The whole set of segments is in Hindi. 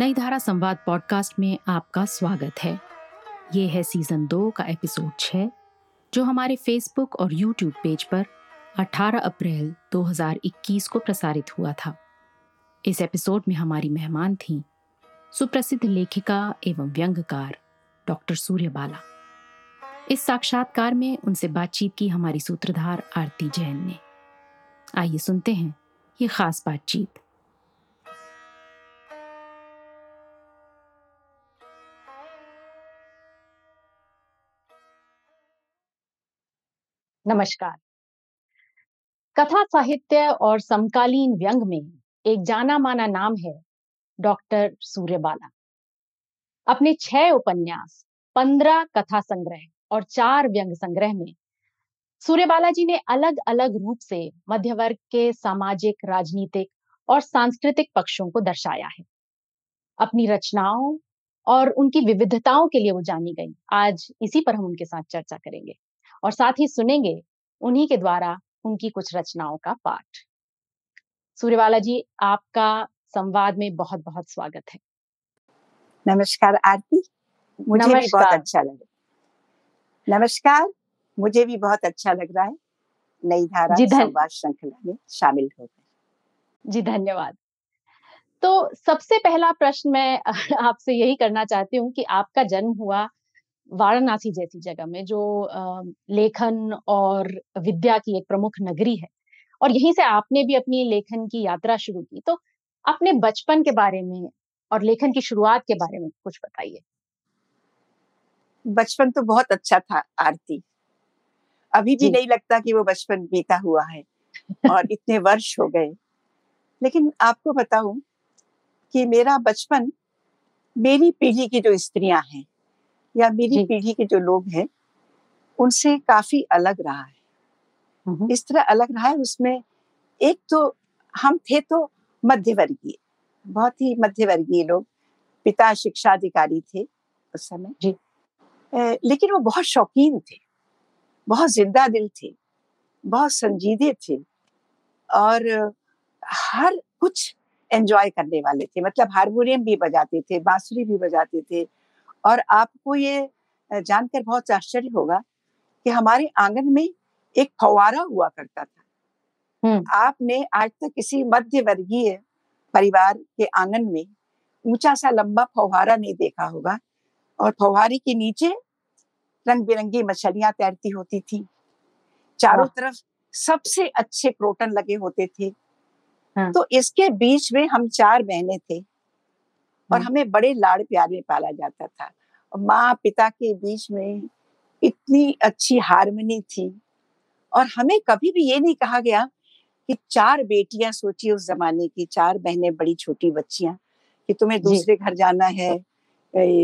नई धारा संवाद पॉडकास्ट में आपका स्वागत है। ये है सीज़न दो का एपिसोड छः जो हमारे फेसबुक और यूट्यूब पेज पर 18 अप्रैल 2021 को प्रसारित हुआ था। इस एपिसोड में हमारी मेहमान थी सुप्रसिद्ध लेखिका एवं व्यंगकार डॉक्टर सूर्यबाला। इस साक्षात्कार में उनसे बातचीत की हमारी सूत्रधार आरती जैन ने। आइए सुनते हैं ये खास बातचीत। नमस्कार। कथा साहित्य और समकालीन व्यंग में एक जाना माना नाम है डॉक्टर सूर्यबाला। अपने छह उपन्यास, पंद्रह कथा संग्रह और चार व्यंग संग्रह में सूर्यबाला जी ने अलग अलग रूप से मध्य वर्ग के सामाजिक, राजनीतिक और सांस्कृतिक पक्षों को दर्शाया है। अपनी रचनाओं और उनकी विविधताओं के लिए वो जानी गई। आज इसी पर हम उनके साथ चर्चा करेंगे। और साथ ही सुनेंगे उन्हीं के द्वारा उनकी कुछ रचनाओं का पाठ। सूर्यवाला जी आपका संवाद में बहुत बहुत स्वागत है। नमस्कार आरती। मुझे नमस्कार। भी बहुत अच्छा लगा। नमस्कार मुझे भी बहुत अच्छा लग रहा है। नई धारा संवाद श्रृंखला में शामिल हो जी धन्यवाद। तो सबसे पहला प्रश्न मैं आपसे यही करना चाहती हूँ कि आपका जन्म हुआ वाराणसी जैसी जगह में जो लेखन और विद्या की एक प्रमुख नगरी है। और यहीं से आपने भी अपनी लेखन की यात्रा शुरू की। तो अपने बचपन के बारे में और लेखन की शुरुआत के बारे में कुछ बताइए। बचपन तो बहुत अच्छा था आरती। अभी भी नहीं लगता कि वो बचपन बीता हुआ है और इतने वर्ष हो गए। लेकिन आपको बताऊँ कि मेरा बचपन मेरी पीढ़ी की जो स्त्रियाँ हैं या मेरी पीढ़ी के जो लोग हैं उनसे काफ़ी अलग रहा है। इस तरह अलग रहा है उसमें एक तो हम थे तो मध्यवर्गीय बहुत ही मध्यवर्गीय लोग पिता शिक्षा अधिकारी थे उस समय। जी। ए, लेकिन वो बहुत शौकीन थे बहुत ज़िंदा दिल थे बहुत संजीदे थे और हर कुछ एंजॉय करने वाले थे। मतलब हारमोनियम भी बजाते थे बांसुरी भी बजाते थे और आपको ये जानकर बहुत आश्चर्य होगा कि हमारे आँगन में एक फवारा हुआ करता था। आपने आज तक किसी मध्य वर्गीय परिवार के आँगन में ऊँचा सा लंबा फवारा नहीं देखा होगा और फवारे के नीचे रंग बिरंगी मछलियाँ तैरती होती थी। चारों तरफ़ सबसे अच्छे क्रोटन लगे होते थे। हाँ। तो इसके बीच में हम चार बहने थे। और हमें बड़े लाड़ प्यार में पाला जाता था। माँ पिता के बीच में इतनी अच्छी हारमोनी थी और हमें कभी भी ये नहीं कहा गया कि चार बेटियाँ सोचिए उस जमाने की चार बहनें बड़ी छोटी बच्चियाँ कि तुम्हें दूसरे घर जाना है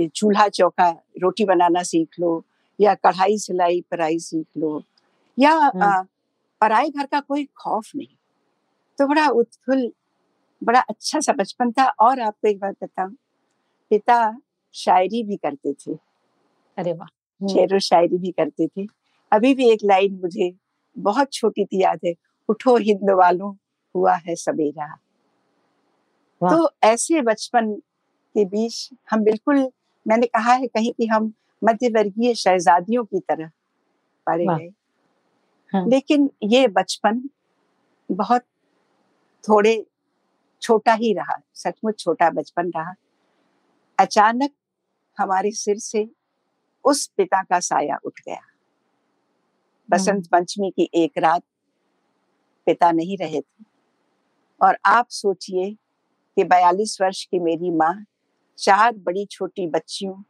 चूल्हा चौका रोटी बनाना सीख लो या कढ़ाई सिलाई पढ़ाई सीख लो या पराई घर का कोई खौफ नहीं। तो बड़ा उत्फुल बड़ा अच्छा सा बचपन था और आपको एक बात बताऊँ पिता शायरी भी करते थे। अरे वाह। हम्म। शेर शायरी भी करते थे। अभी भी एक लाइन मुझे बहुत छोटी थी याद है उठो हिंद वालों हुआ है सवेरा। तो ऐसे बचपन के बीच हम बिल्कुल मैंने कहा है कहीं कि हम मध्य वर्गीय शहजादियों की तरह पढ़े गए हाँ। लेकिन ये बचपन बहुत थोड़े छोटा ही रहा सचमुच छोटा बचपन रहा। अचानक हमारे सिर से उस पिता का साया उठ गया। बसंत हम्म। पंचमी की एक रात पिता नहीं रहे थे। और आप सोचिए कि बयालीस वर्ष की मेरी माँ चार बड़ी छोटी बच्चियों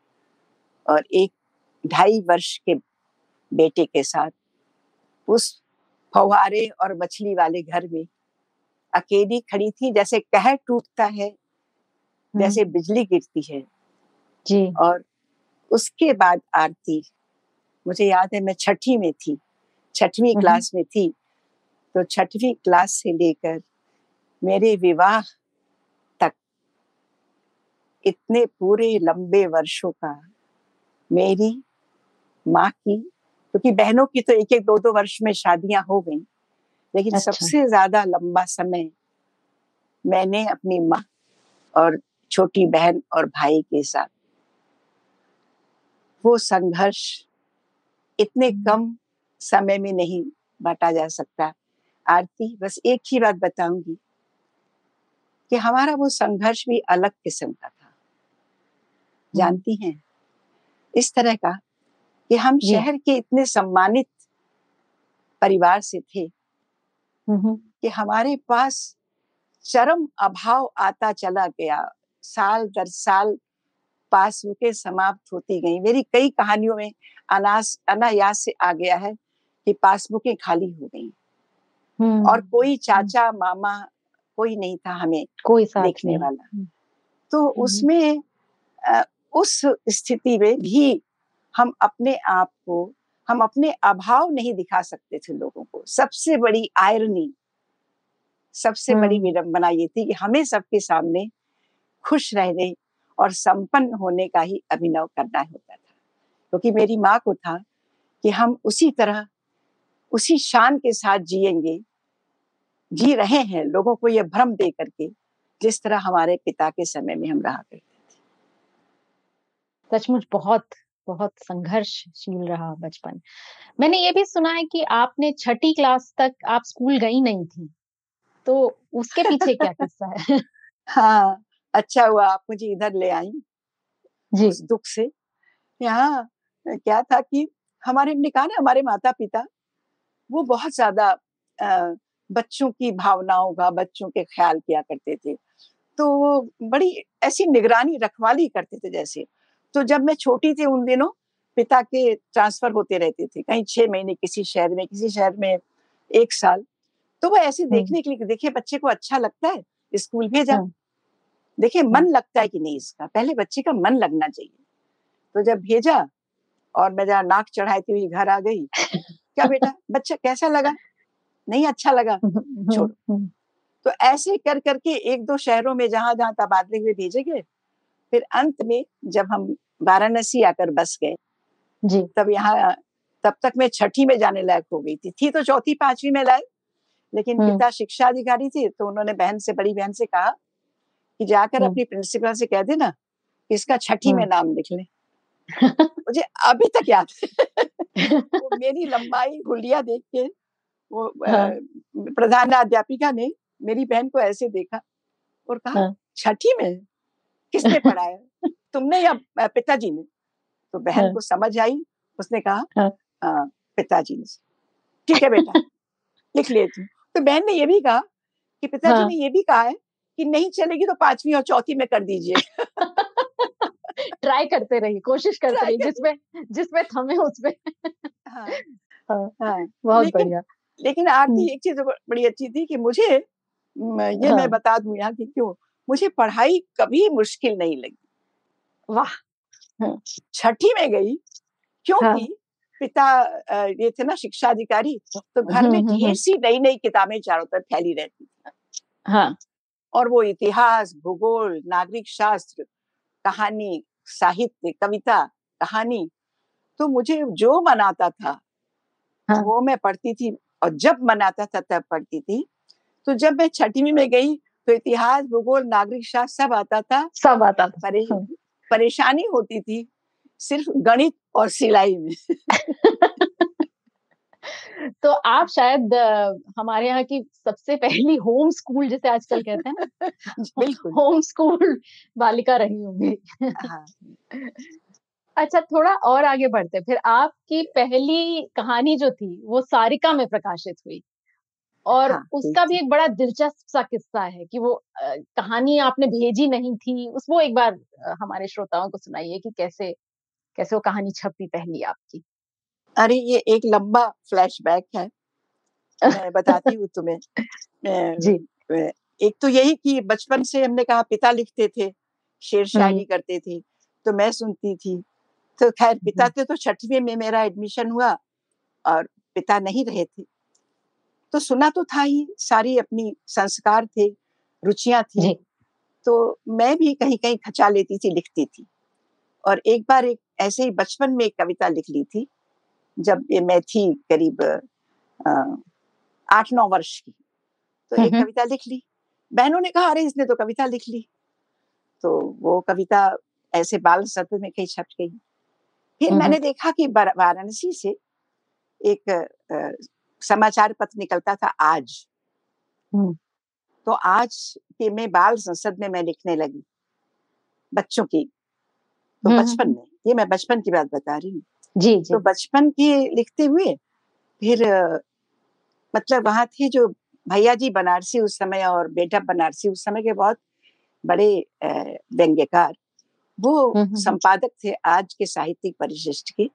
और एक ढाई वर्ष के बेटे के साथ उस फवारे और मछली वाले घर में अकेली खड़ी थी जैसे कहर टूटता है जैसे हम्म। बिजली गिरती है जी और उसके बाद आरती मुझे याद है मैं छठी में थी छठवीं हम्म। क्लास में थी तो छठवीं क्लास से लेकर मेरे विवाह तक इतने पूरे लंबे वर्षों का मेरी माँ की क्योंकि बहनों की तो एक एक दो दो वर्ष में शादियाँ हो गई लेकिन अच्छा। सबसे ज़्यादा लंबा समय मैंने अपनी माँ और छोटी बहन और भाई के साथ। वो संघर्ष इतने। कम समय में नहीं बांटा जा सकता। आरती बस एक ही बात बताऊँगी कि हमारा वो संघर्ष भी अलग किस्म का था। जानती हैं? इस तरह का कि हम शहर के इतने सम्मानित परिवार से थे कि हमारे पास चरम अभाव आता चला गया। साल दर साल पासबुकें समाप्त होती गई। मेरी कई कहानियों में अनास अनायास से आ गया है कि पासबुकें खाली हो गई। हम्म, और कोई चाचा मामा कोई नहीं था हमें कोई साथ देखने। वाला। हम्म, तो हम्म। उसमें उस स्थिति में भी हम अपने आप को हम अपने अभाव नहीं दिखा सकते थे लोगों को। सबसे बड़ी आयरनी सबसे बड़ी हम्म। विडंबना ये थी कि हमें सबके सामने खुश रहने और संपन्न होने का ही अभिनव करना होता था। क्योंकि तो मेरी माँ को था कि हम उसी तरह उसी शान के साथ जिएँगे जी रहे हैं लोगों को यह भ्रम दे करके जिस तरह हमारे पिता के समय में हम रहा करते थे। सचमुच बहुत बहुत संघर्षशील रहा बचपन। मैंने ये भी सुना है कि आपने छठी क्लास तक आप स्कूल गई नहीं थी तो उसके पीछे क्या किस्सा है? हाँ अच्छा हुआ आप मुझे इधर ले आई जी। उस दुख से। यहाँ क्या था कि हमारे हमने कहा ना हमारे माता पिता वो बहुत ज़्यादा बच्चों की भावनाओं का बच्चों के ख्याल किया करते थे। तो वो बड़ी ऐसी निगरानी रखवाली करते थे जैसे। तो जब मैं छोटी थी उन दिनों पिता के ट्रांसफ़र होते रहते थे कहीं छह महीने किसी शहर में किसी शहर में एक साल तो वो ऐसे हम्म। देखने के लिए देखिए बच्चे को अच्छा लगता है स्कूल भेजा हम्म। देखिए मन लगता है कि नहीं इसका पहले बच्चे का मन लगना चाहिए तो जब भेजा और मैं जहाँ नाक चढ़ाती हुई घर आ गई क्या बेटा बच्चा कैसा लगा नहीं अच्छा लगा छोड़ो। तो ऐसे कर करके एक दो शहरों में जहाँ जहाँ तबादले हुए भेजे गए फिर अंत में जब हम वाराणसी आकर बस गए जी तब यहाँ तब तक मैं छठी में जाने लायक हो गई थी थी तो चौथी पांचवी में लायक लेकिन हम्म। पिता शिक्षा अधिकारी थे तो उन्होंने बहन से बड़ी बहन से कहा कि जाकर हम्म। अपनी प्रिंसिपल से कह देना कि इसका छठी में हम्म। नाम लिख ले मुझे अभी तक याद है वो मेरी लंबाई हुलिया देख के वो हाँ। प्रधान अध्यापिका ने मेरी बहन को ऐसे देखा और कहा हाँ। छठी में किसने पढ़ाया तुमने या पिताजी ने तो बहन हाँ। को समझ आई उसने कहा हाँ। पिताजी ने ठीक है बेटा लिख लेती हूँ तो बहन ने ये भी कहा कि पिताजी हाँ। ने ये भी कहा है कि नहीं चलेगी तो पांचवी और चौथी में कर दीजिए ट्राई करते रहिए कोशिश करते रहिए जिसमें जिसमें थमे उसमें हाँ, हाँ, हाँ। बहुत बढ़िया लेकिन हम्म। आरती एक चीज़ बड़ी अच्छी थी कि मुझे ये हाँ। मैं बता दूँ यहाँ की क्यों मुझे पढ़ाई कभी मुश्किल नहीं लगी वाह छठी में गई क्योंकि हाँ। पिता ये थे ना शिक्षा अधिकारी तो घर में हम्म, हम्म, ढेर सी नई नई किताबें चारों तरफ़ फैली रहती थी हाँ और वो इतिहास भूगोल नागरिक शास्त्र कहानी साहित्य कविता कहानी तो मुझे जो मनाता था हाँ। वो मैं पढ़ती थी और जब मनाता था तब पढ़ती थी तो जब मैं छठवीं में गई तो इतिहास भूगोल नागरिक शास्त्र सब आता था सब आता था परे। परेशानी होती थी सिर्फ़ गणित और सिलाई में। तो आप शायद हमारे यहाँ की सबसे पहली होम स्कूल जिसे आजकल कहते हैं बिल्कुल। होम स्कूल बालिका रही होंगी। हाँ। अच्छा थोड़ा और आगे बढ़ते फिर आपकी पहली कहानी जो थी वो सारिका में प्रकाशित हुई। और हाँ, उसका भी एक बड़ा दिलचस्प सा किस्सा है कि वो अ, कहानी आपने भेजी नहीं थी उस वो एक बार हमारे श्रोताओं को सुनाइए कि कैसे कैसे वो कहानी छपी पहली आपकी? अरे ये एक लंबा फ्लैशबैक है मैं बताती हूँ तुम्हें। जी। एक तो यही कि बचपन से हमने कहा पिता लिखते थे शेर शायरी करते थे तो मैं सुनती थी। तो खैर पिता थे तो छठवीं में मेरा एडमिशन हुआ और पिता नहीं रहे थे। तो सुना तो था ही सारी अपनी संस्कार थे रुचियाँ थी। तो मैं भी कहीं कहीं खचा लेती थी लिखती थी। और एक बार एक ऐसे ही बचपन में एक कविता लिख ली थी जब मैं थी करीब आठ नौ वर्ष की। तो एक। कविता लिख ली। बहनों ने कहा अरे इसने तो कविता लिख ली। तो वो कविता ऐसे बाल सत्र में कहीं छप गई। फिर। मैंने देखा कि वाराणसी से एक समाचार पत्र निकलता था आज। तो आज के मैं बाल संसद में मैं लिखने लगी बच्चों की। तो बचपन में ये मैं बचपन की बात बता रही हूँ। जी जी। तो बचपन की लिखते हुए फिर मतलब वहाँ थे जो भैया जी बनारसी उस समय और बेटा बनारसी उस समय के बहुत बड़े व्यंग्यकार वो। संपादक थे आज के साहित्यिक परिशिष्ट के।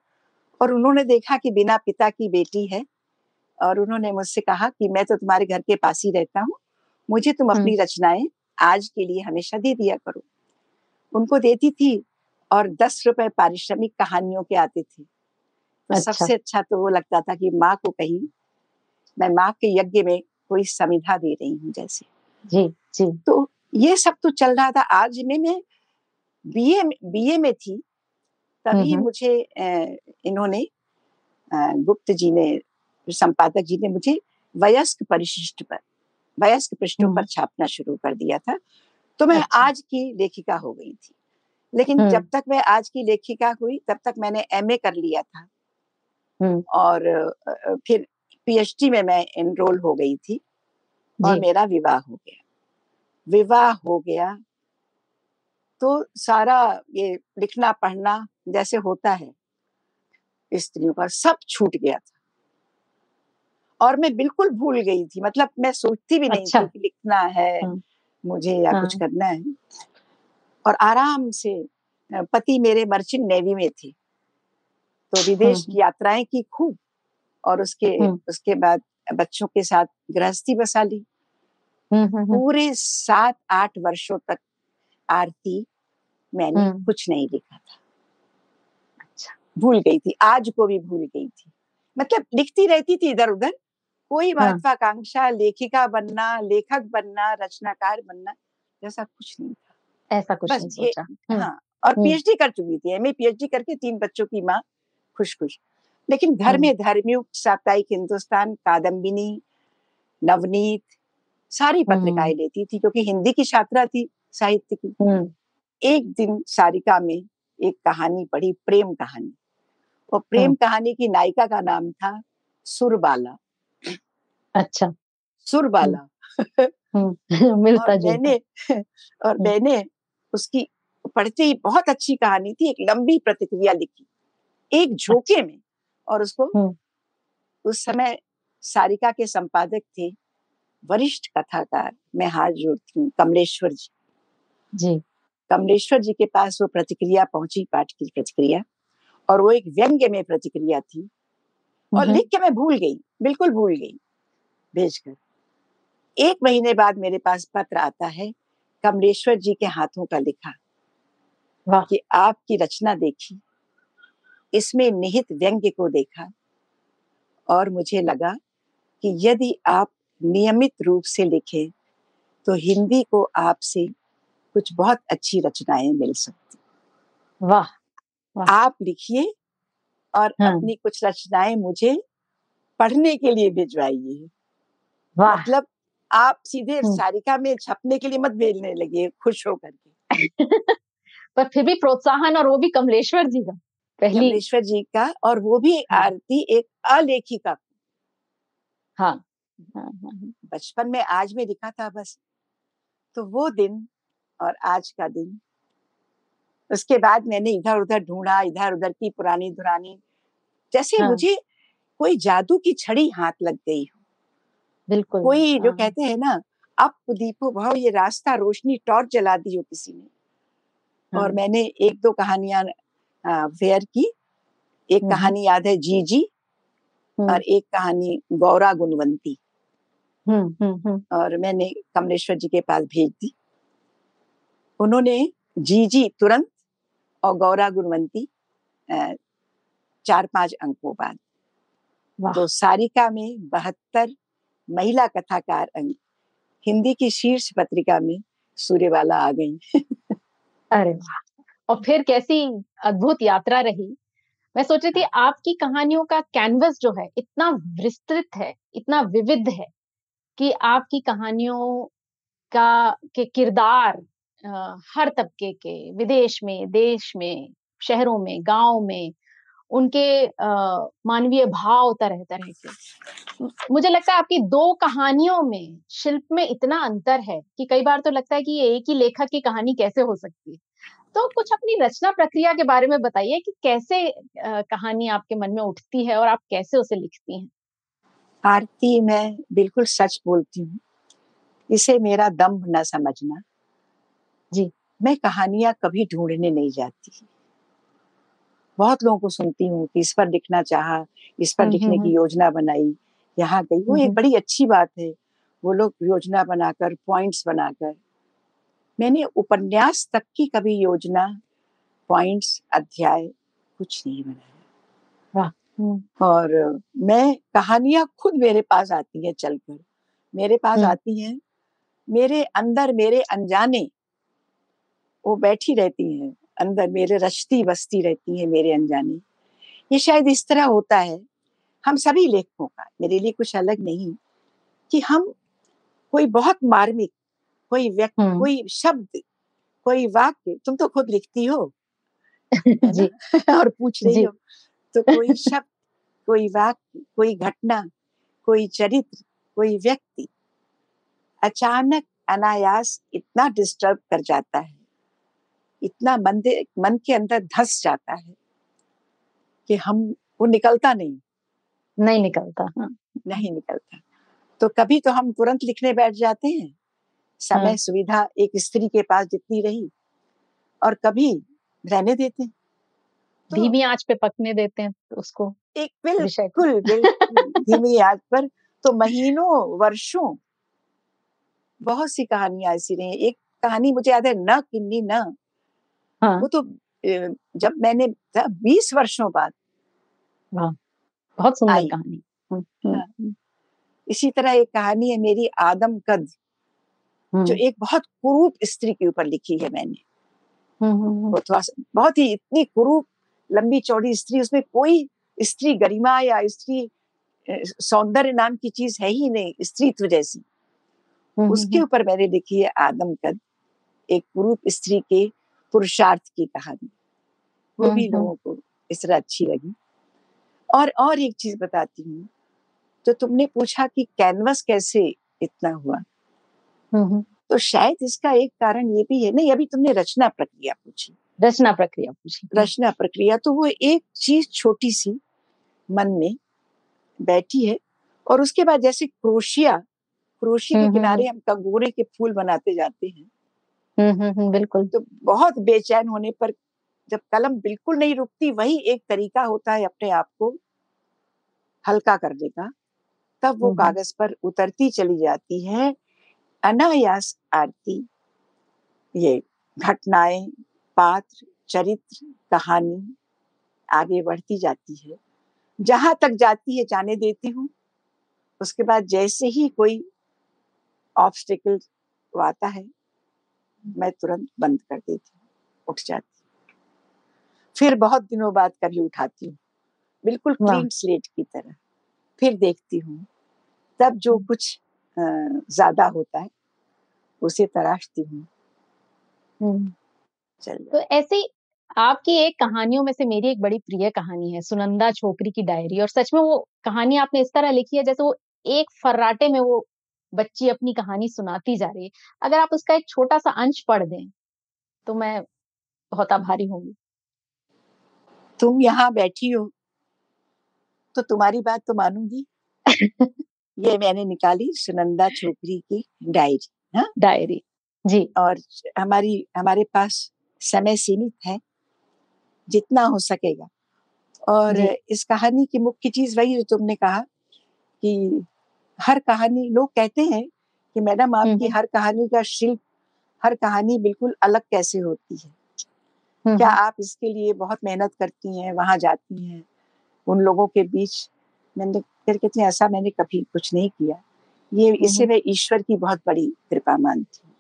और उन्होंने देखा कि बिना पिता की बेटी है और उन्होंने मुझसे कहा कि मैं तो तुम्हारे घर के पास ही रहता हूँ मुझे तुम अपनी रचनाएँ आज के लिए हमेशा दे दिया करो। उनको देती थी और दस रुपए पारिश्रमिक कहानियों के आते थे। तो अच्छा। सबसे अच्छा तो वो लगता था कि माँ को कहीं मैं माँ के यज्ञ में कोई समिधा दे रही हूँ जैसे। जी जी। तो ये सब तो चल रहा था। आज में मैं बीए बीए में थी तभी हम्म। मुझे इन्होंने गुप्त जी ने संपादक जी ने मुझे वयस्क परिशिष्ट पर वयस्क पृष्ठों हम्म। पर छापना शुरू कर दिया था तो मैं अच्छा। आज की लेखिका हो गई थी लेकिन हम्म। जब तक मैं आज की लेखिका हुई तब तक मैंने एमए कर लिया था हम्म। और फिर पीएचडी में मैं एनरोल हो गई थी और मेरा विवाह हो गया विवाह हो गया तो सारा ये लिखना पढ़ना जैसे होता है स्त्रियों का सब छूट गया था और मैं बिल्कुल भूल गई थी मतलब मैं सोचती भी नहीं अच्छा। थी कि लिखना है हाँ। मुझे या कुछ हाँ। करना है और आराम से पति मेरे मर्चेंट नेवी में थे तो विदेश हम्म। की यात्राएँ की खूब और उसके। उसके बाद बच्चों के साथ गृहस्थी बसा ली। पूरे सात आठ वर्षों तक आरती मैंने। कुछ नहीं लिखा था अच्छा। भूल गई थी आज को भी भूल गई थी मतलब लिखती रहती थी इधर उधर कोई हाँ। महत्वाकांक्षा लेखिका बनना लेखक बनना रचनाकार बनना जैसा कुछ नहीं था ऐसा कुछ नहीं सोचा हम्म। हाँ और हम्म। पीएचडी कर चुकी थी एमए पीएचडी करके तीन बच्चों की माँ खुश खुश लेकिन घर हम्म। में धर्मयुग साप्ताहिक हिंदुस्तान कादम्बिनी नवनीत सारी पत्रिकाएँ लेती थी क्योंकि हिंदी की छात्रा थी साहित्य की हम्म। एक दिन सारिका में एक कहानी पढ़ी प्रेम कहानी और प्रेम कहानी की नायिका का नाम था सुरबाला अच्छा सुरबाला हम्म। मिलता और मैंने और। मैंने उसकी पढ़ते ही बहुत अच्छी कहानी थी एक लंबी प्रतिक्रिया लिखी एक झोंके अच्छा। में और उसको। उस समय सारिका के संपादक थे वरिष्ठ कथाकार मैं हाथ जोड़ती हूँ कमलेश्वर जी जी कमलेश्वर जी के पास वो प्रतिक्रिया पहुँची पाठ की प्रतिक्रिया और वो एक व्यंग्य में प्रतिक्रिया थी और। लिख के मैं भूल गई बिल्कुल भूल गई भेजकर। एक महीने बाद मेरे पास पत्र आता है कमलेश्वर जी के हाथों का लिखा। वाह। कि आपकी रचना देखी इसमें निहित व्यंग्य को देखा और मुझे लगा कि यदि आप नियमित रूप से लिखें तो हिंदी को आपसे कुछ बहुत अच्छी रचनाएँ मिल सकती। वाह आप लिखिए और हाँ। अपनी कुछ रचनाएँ मुझे पढ़ने के लिए भिजवाइए। मतलब आप सीधे। सारिका में छपने के लिए मत भेजने लगे खुश होकर के पर फिर भी प्रोत्साहन और वो भी कमलेश्वर जी का पहली कमलेश्वर जी का और वो भी हाँ। आरती एक अलेखिका हाँ हाँ हाँ हाँ। बचपन में आज में लिखा था बस तो वो दिन और आज का दिन उसके बाद मैंने इधर उधर ढूंढा इधर उधर की पुरानी दुरानी जैसे हाँ। मुझे कोई जादू की छड़ी हाथ लग गई हो बिल्कुल कोई जो हाँ, कहते हैं ना अब दीपो भाव ये रास्ता रोशनी टॉर्च जला दी हो किसी ने। और हाँ, मैंने एक दो कहानियाँ फेयर की। एक। कहानी याद है जी जी और एक कहानी गौरा गुणवंती। और मैंने कमलेश्वर जी के पास भेज दी। उन्होंने जी जी तुरंत और गौरा गुणवंती चार पाँच अंकों बाद। तो सारिका में बहत्तर महिला कथाकार अंक। हिंदी की शीर्ष पत्रिका में सूर्यवाला आ गई। अरे और फिर कैसी अद्भुत यात्रा रही। मैं सोच रही थी, आपकी कहानियों का कैनवस जो है, इतना विस्तृत है, इतना विविध है कि आपकी कहानियों का, के किरदार हर तबके के, विदेश में, देश में, शहरों में, गाँव में उनके मानवीय भाव तरह तरह के। मुझे लगता है आपकी दो कहानियों में शिल्प में इतना अंतर है कि कई बार तो लगता है कि ये एक ही लेखक की कहानी कैसे हो सकती है। तो कुछ अपनी रचना प्रक्रिया के बारे में बताइए कि कैसे कहानी आपके मन में उठती है और आप कैसे उसे लिखती हैं? आरती मैं बिल्कुल सच बोलती हूँ इसे मेरा दम्भ न समझना। जी। मैं कहानियाँ कभी ढूँढने नहीं जाती। बहुत लोगों को सुनती हूँ कि इस पर लिखना चाहा इस पर लिखने की योजना बनाई यहाँ गई। वो एक बड़ी अच्छी बात है। वो लोग योजना बनाकर पॉइंट्स बनाकर। मैंने उपन्यास तक की कभी योजना पॉइंट्स अध्याय कुछ नहीं बनाया। और मैं कहानियाँ खुद मेरे पास आती हैं चलकर। मेरे पास आती हैं मेरे अंदर मेरे अनजाने वो बैठी रहती हैं। अंदर मेरे रचती बसती रहती है मेरे अनजाने। ये शायद इस तरह होता है हम सभी लेखकों का मेरे लिए कुछ अलग नहीं कि हम कोई बहुत मार्मिक कोई व्यक्ति कोई शब्द कोई वाक्य तुम तो खुद लिखती हो जी। और पूछ रही हो तो कोई शब्द कोई वाक्य कोई घटना कोई चरित्र कोई व्यक्ति अचानक अनायास इतना डिस्टर्ब कर जाता है। इतना मन मन के अंदर धस जाता है कि हम वो निकलता नहीं। नहीं निकलता हाँ। नहीं निकलता। तो कभी तो हम तुरंत लिखने बैठ जाते हैं। समय हाँ। सुविधा एक स्त्री के पास जितनी रही और कभी रहने देते हैं। तो, धीमी आँच पे पकने देते हैं उसको एक बिल्कुल धीमी आँच पर। तो महीनों वर्षों बहुत सी कहानियाँ ऐसी रही एक कहानी मुझे याद है न किन्नी न हाँ. वो तो जब मैंने बीस वर्षों बाद बहुत सुंदर कहानी। हम्म, हम्म, हाँ। हम्म। इसी तरह एक कहानी है मेरी आदम कद जो एक बहुत कुरूप स्त्री के ऊपर लिखी है मैंने। वो थोड़ा बहुत ही इतनी कुरूप लंबी चौड़ी स्त्री उसमें कोई स्त्री गरिमा या स्त्री सौंदर्य नाम की चीज़ है ही नहीं स्त्रीत्व जैसी। उसके ऊपर मैंने लिखी है आदम कद एक कुरूप स्त्री के पुरुषार्थ की कहानी। वो भी लोगों को इस तरह अच्छी लगी। और और एक चीज़ बताती हूँ तो तुमने पूछा कि कैनवस कैसे इतना हुआ? तो शायद इसका एक कारण ये भी है नहीं अभी तुमने रचना प्रक्रिया पूछी। रचना प्रक्रिया पूछी। रचना प्रक्रिया तो वो एक चीज़ छोटी सी मन में बैठी है और उसके बाद जैसे क्रोशिया क्रोशी के किनारे हम कंगोरे के फूल बनाते जाते हैं बिल्कुल। तो बहुत बेचैन होने पर जब कलम बिल्कुल नहीं रुकती वही एक तरीका होता है अपने आप को हल्का करने का तब वो कागज़ पर उतरती चली जाती है। अनायास आरती ये घटनाएँ पात्र चरित्र कहानी आगे बढ़ती जाती है। जहाँ तक जाती है जाने देती हूँ। उसके बाद जैसे ही कोई ऑब्स्टिकल आता है मैं तुरंत बंद कर देती हूँ उठ जाती फिर बहुत दिनों बाद कभी उठाती हूँ बिल्कुल क्लीन स्लेट की तरह। फिर देखती हूँ तब जो हम्म। कुछ ज़्यादा होता है उसे तराशती हूँ। हम्म। तो ऐसे आपकी एक कहानियों में से मेरी एक बड़ी प्रिय कहानी है सुनंदा छोकरी की डायरी और सच में वो कहानी आपने इस तरह लिखी है जैसे वो एक फर्राटे में वो बच्ची अपनी कहानी सुनाती जा रही है। अगर आप उसका एक छोटा सा अंश पढ़ दें तो मैं बहुत आभारी होंगी। तुम यहाँ बैठी हो तो तुम्हारी बात तो मानूँगी। ये मैंने निकाली सुनंदा छोकरी की डायरी हाँ? डायरी जी। और हमारी हमारे पास समय सीमित है जितना हो सकेगा। और इस कहानी की मुख्य चीज़ वही जो तुमने कहा कि हर कहानी लोग कहते हैं कि मैडम आपकी हर कहानी का शिल्प हर कहानी बिल्कुल अलग कैसे होती है? क्या आप इसके लिए बहुत मेहनत करती हैं वहाँ जाती हैं? उन लोगों के बीच मैंने फिर कहती हैं ऐसा मैंने कभी कुछ नहीं किया। ये इसे मैं ईश्वर की बहुत बड़ी कृपा मानती हूँ।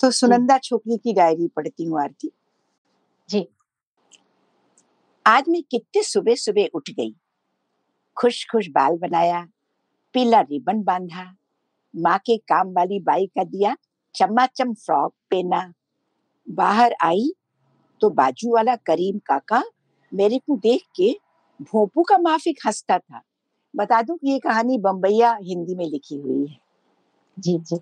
तो सुनंदा छोकरी की डायरी पढ़ती हूँ आरती। जी। आज मैं कितने सुबह सुबह उठ गई। खुश खुश बाल बनाया पीला रिबन बांधा। माँ के काम वाली बाई का दिया चमाचम फ्रॉक पहना। बाहर आई तो बाजू वाला करीम काका मेरे को देख के भोपू का माफिक हंसता था। बता दूँ कि ये कहानी बम्बैया हिंदी में लिखी हुई है। जी जी।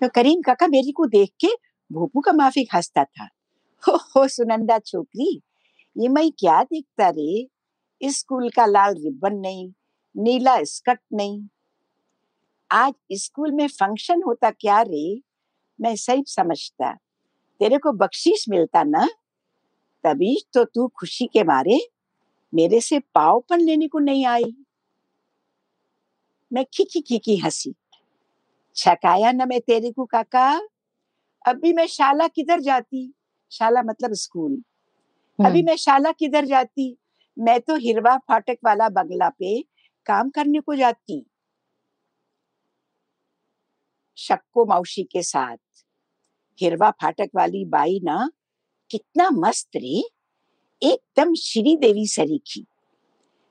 तो करीम काका मेरी को देख के भोपू का माफिक हंसता था। हो हो सुनंदा छोकरी ये मैं क्या देखता रे? स्कूल का लाल रिबन नहीं नीला स्कर्ट नहीं आज स्कूल में फ़ंक्शन होता क्या रे? मैं सही समझता। तेरे को बख्शीश मिलता ना? तभी तो तू खुशी के मारे मेरे से पावपन लेने को नहीं आई। मैं खिकी खिकी हँसी। छकाया न मैं तेरे को काका। अभी मैं शाला किधर जाती? शाला मतलब स्कूल। अभी हम्म, मैं शाला किधर जाती? मैं तो हिरवा फाटक वाला बंगला पे काम करने को जाती। शक्को मौसी के साथ। हिरवा फाटक वाली बाई ना, कितना मस्त रे। एकदम श्री देवी सरीखी।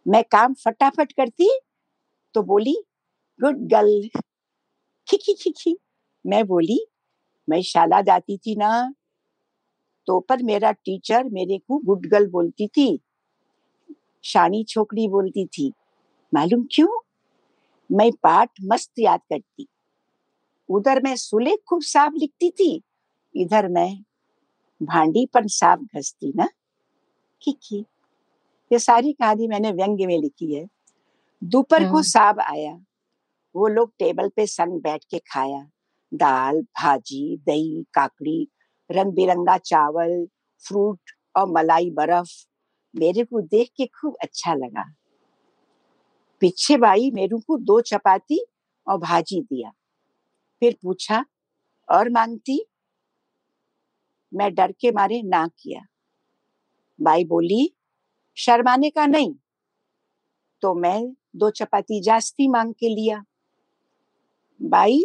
मैं काम फटाफट करती तो बोली, गुड गर्ल। खिखी खिखी मैं बोली, मैं शाला जाती थी ना तो पर मेरा टीचर मेरे को गुड गर्ल बोलती थी। शानी छोकरी बोलती थी। मालूम क्यों? मैं पाठ मस्त याद करती। उधर मैं सुलेख खूब साफ़ लिखती थी इधर मैं भांडी पर साफ़ घसती ना? खिखी ये सारी कहानी मैंने व्यंग्य में लिखी है। दोपहर को हम्म। साब आया वो लोग टेबल पे संग बैठ के खाया। दाल भाजी दही काकड़ी रंग बिरंगा चावल फ्रूट और मलाई बर्फ़ मेरे को देख के खूब अच्छा लगा। पीछे भाई मेरू को दो चपाती और भाजी दिया। फिर पूछा, और मांगती मैं डर के मारे ना किया। बाई बोली, शर्माने का नहीं। तो मैं दो चपाती जास्ती मांग के लिया। बाई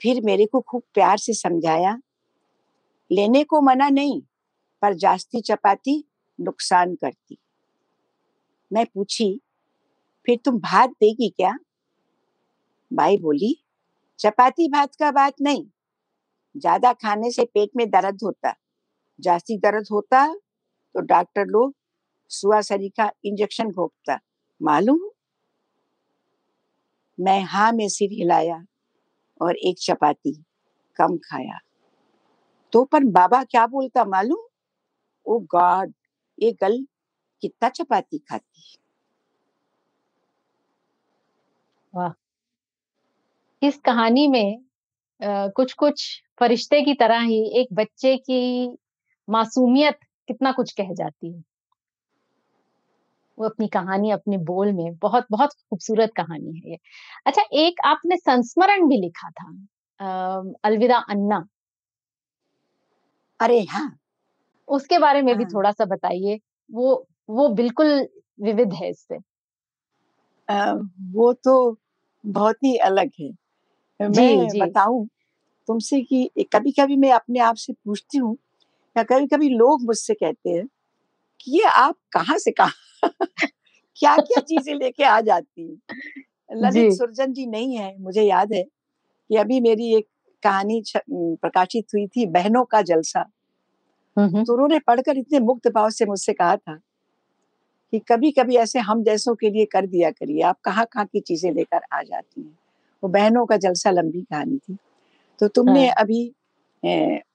फिर मेरे को खूब प्यार से समझाया, लेने को मना नहीं, पर जास्ती चपाती नुकसान करती। मैं पूछी, फिर तुम भात देगी क्या? बाई बोली चपाती भात का बात नहीं। ज़्यादा खाने से पेट में दर्द होता। जास्ती दर्द होता तो डॉक्टर लोग सुआसरी का इंजेक्शन घोपता मालूम? मैं हाँ में सिर हिलाया और एक चपाती कम खाया। तो पर बाबा क्या बोलता मालूम? ओ गॉड, ये गल कितना चपाती खाती इस कहानी में आ, कुछ कुछ फरिश्ते की तरह ही एक बच्चे की मासूमियत कितना कुछ कह जाती है। वो अपनी कहानी अपने बोल में बहुत बहुत खूबसूरत कहानी है ये। अच्छा एक आपने संस्मरण भी लिखा था अ, अलविदा अन्ना। अरे हाँ। उसके बारे में हाँ। भी। थोड़ा सा बताइए। वो वो बिल्कुल विविध है इससे। अ, वो तो बहुत ही अलग है। मैं जी। बताऊँ तुमसे कि कभी कभी मैं अपने आप से पूछती हूँ या कभी कभी लोग मुझसे कहते हैं कि ये आप कहाँ से कहाँ क्या क्या चीज़ें लेके आ जाती हैं? ललित सुरजन जी नहीं है मुझे याद है कि अभी मेरी एक कहानी प्रकाशित हुई थी बहनों का जलसा। तो उन्होंने पढ़कर इतने मुक्त भाव से मुझसे कहा था कि कभी कभी ऐसे हम जैसों के लिए कर दिया करिए आप कहाँ कहाँ की चीज़ें लेकर आ जाती हैं? वो बहनों का जलसा लंबी कहानी थी। तो तुमने हाँ। अभी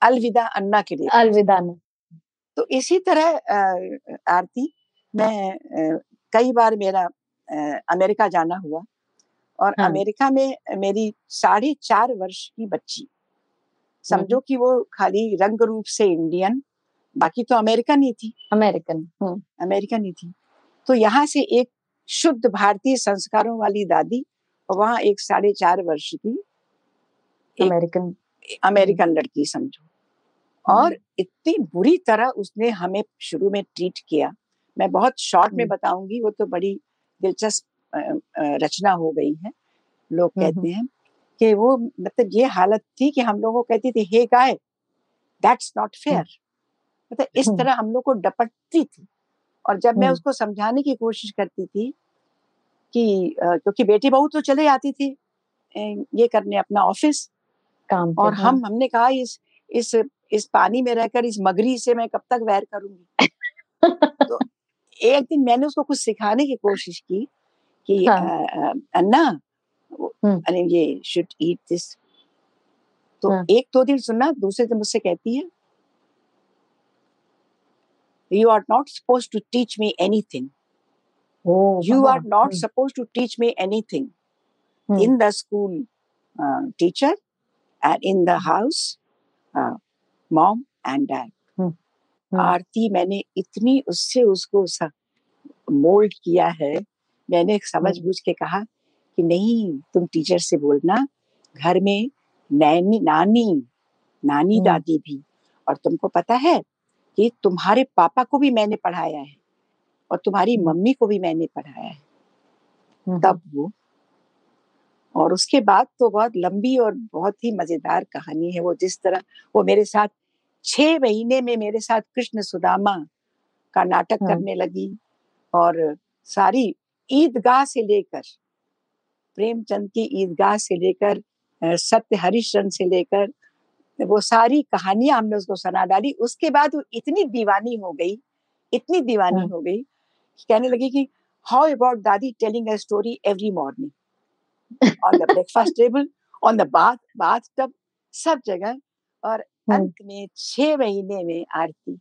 अलविदा अन्ना के लिए अलविदा तो इसी तरह आरती मैं कई बार मेरा अमेरिका जाना हुआ और हाँ। अमेरिका में मेरी साढ़े चार वर्ष की बच्ची। समझो कि वो खाली रंग रूप से इंडियन बाकी तो अमेरिकन ही थी। अमेरिकन हम्म, अमेरिकन ही थी। तो यहाँ से एक शुद्ध भारतीय संस्कारों वाली दादी वहाँ एक साढ़े चार वर्ष की अमेरिकन अमेरिकन लड़की समझो। और इतनी बुरी तरह उसने हमें शुरू में ट्रीट किया। मैं बहुत शॉर्ट में हम्म। बताऊँगी वो तो बड़ी दिलचस्प रचना हो गई है। लोग हम्म, कहते हैं कि वो मतलब ये हालत थी कि हम लोगों को कहती थी hey guy that's not fair मतलब इस हम्म। तरह हम लोग को डपटती थी। और जब मैं हम्म। उसको समझाने की कोशिश करती थी कि क्योंकि बेटी बहू तो चले आती थी ये करने अपना ऑफ़िस काम और हाँ। हम हमने कहा इस इस इस पानी में रहकर इस मगरी से मैं कब तक वैर करूँगी तो एक दिन मैंने उसको कुछ सिखाने की कोशिश की कि हाँ. अन्ना हम्म। ये शुड ईट दिस तो हाँ. एक दो दिन सुनना दूसरे दिन मुझसे कहती है you are not suppose to teach me anything you are not suppose to teach me anything in the school teacher and in the house mom and dad Aarti मैंने इतनी उससे उसको मोल्ड किया है। मैंने समझ बूझ के कहा कि नहीं तुम टीचर से बोलना घर में नैनी नानी नानी। दादी भी। और तुमको पता है कि तुम्हारे पापा को भी मैंने पढ़ाया है। और तुम्हारी। मम्मी को भी मैंने पढ़ाया है हम्म। तब वो और उसके बाद तो बहुत लंबी और बहुत ही मज़ेदार कहानी है वो जिस तरह वो मेरे साथ छह महीने में मेरे साथ कृष्ण सुदामा का नाटक हाँ। करने लगी और सारी ईदगाह से लेकर प्रेमचंद की ईदगाह से लेकर सत्य हरिश्चंद से लेकर वो सारी कहानियाँ हमने उसको सुना डाली उसके बाद वो इतनी दीवानी हो गई इतनी दीवानी हाँ। हो गई कहने लगी कि हाउ अबाउट दादी telling a story every morning on the breakfast table on the bath bath tub सब जगह और हाँ। अंत में छह महीने में आरती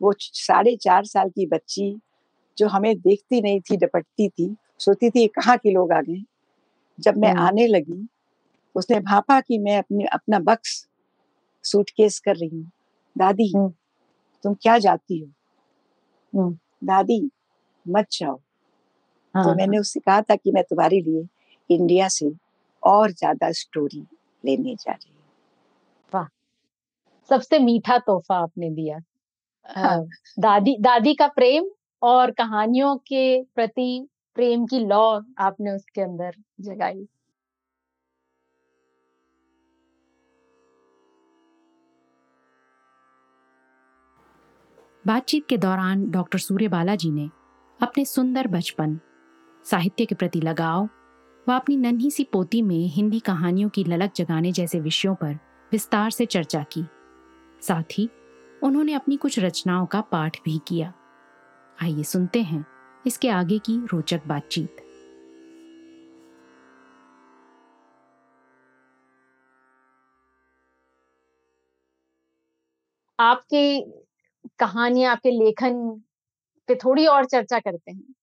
वो साढ़े चार साल की बच्ची जो हमें देखती नहीं थी डपटती थी सोती थी कहाँ के लोग आ गए जब मैं हाँ। आने लगी उसने भापा कि मैं अपने अपना बक्स सूटकेस कर रही हूँ दादी हाँ। तुम क्या जाती हो दादी मत जाओ। हाँ, तो हाँ, मैंने उससे कहा था कि मैं तुम्हारे लिए इंडिया से और ज़्यादा स्टोरी लेने जा रही हूँ। वाह। सबसे मीठा तोहफा आपने दिया। हाँ। दादी दादी का प्रेम और कहानियों के प्रति प्रेम की लौ आपने उसके अंदर जगाई। बातचीत के दौरान डॉक्टर सूर्य बालाजी ने अपने सुंदर बचपन, साहित्य के प्रति लगाव व अपनी नन्ही सी पोती में हिंदी कहानियों की ललक जगाने जैसे विषयों पर विस्तार से चर्चा की। साथ ही उन्होंने अपनी कुछ रचनाओं का पाठ भी किया। आइए सुनते हैं इसके आगे की रोचक बातचीत। आपकी कहानियाँ आपके लेखन पे थोड़ी और चर्चा करते हैं।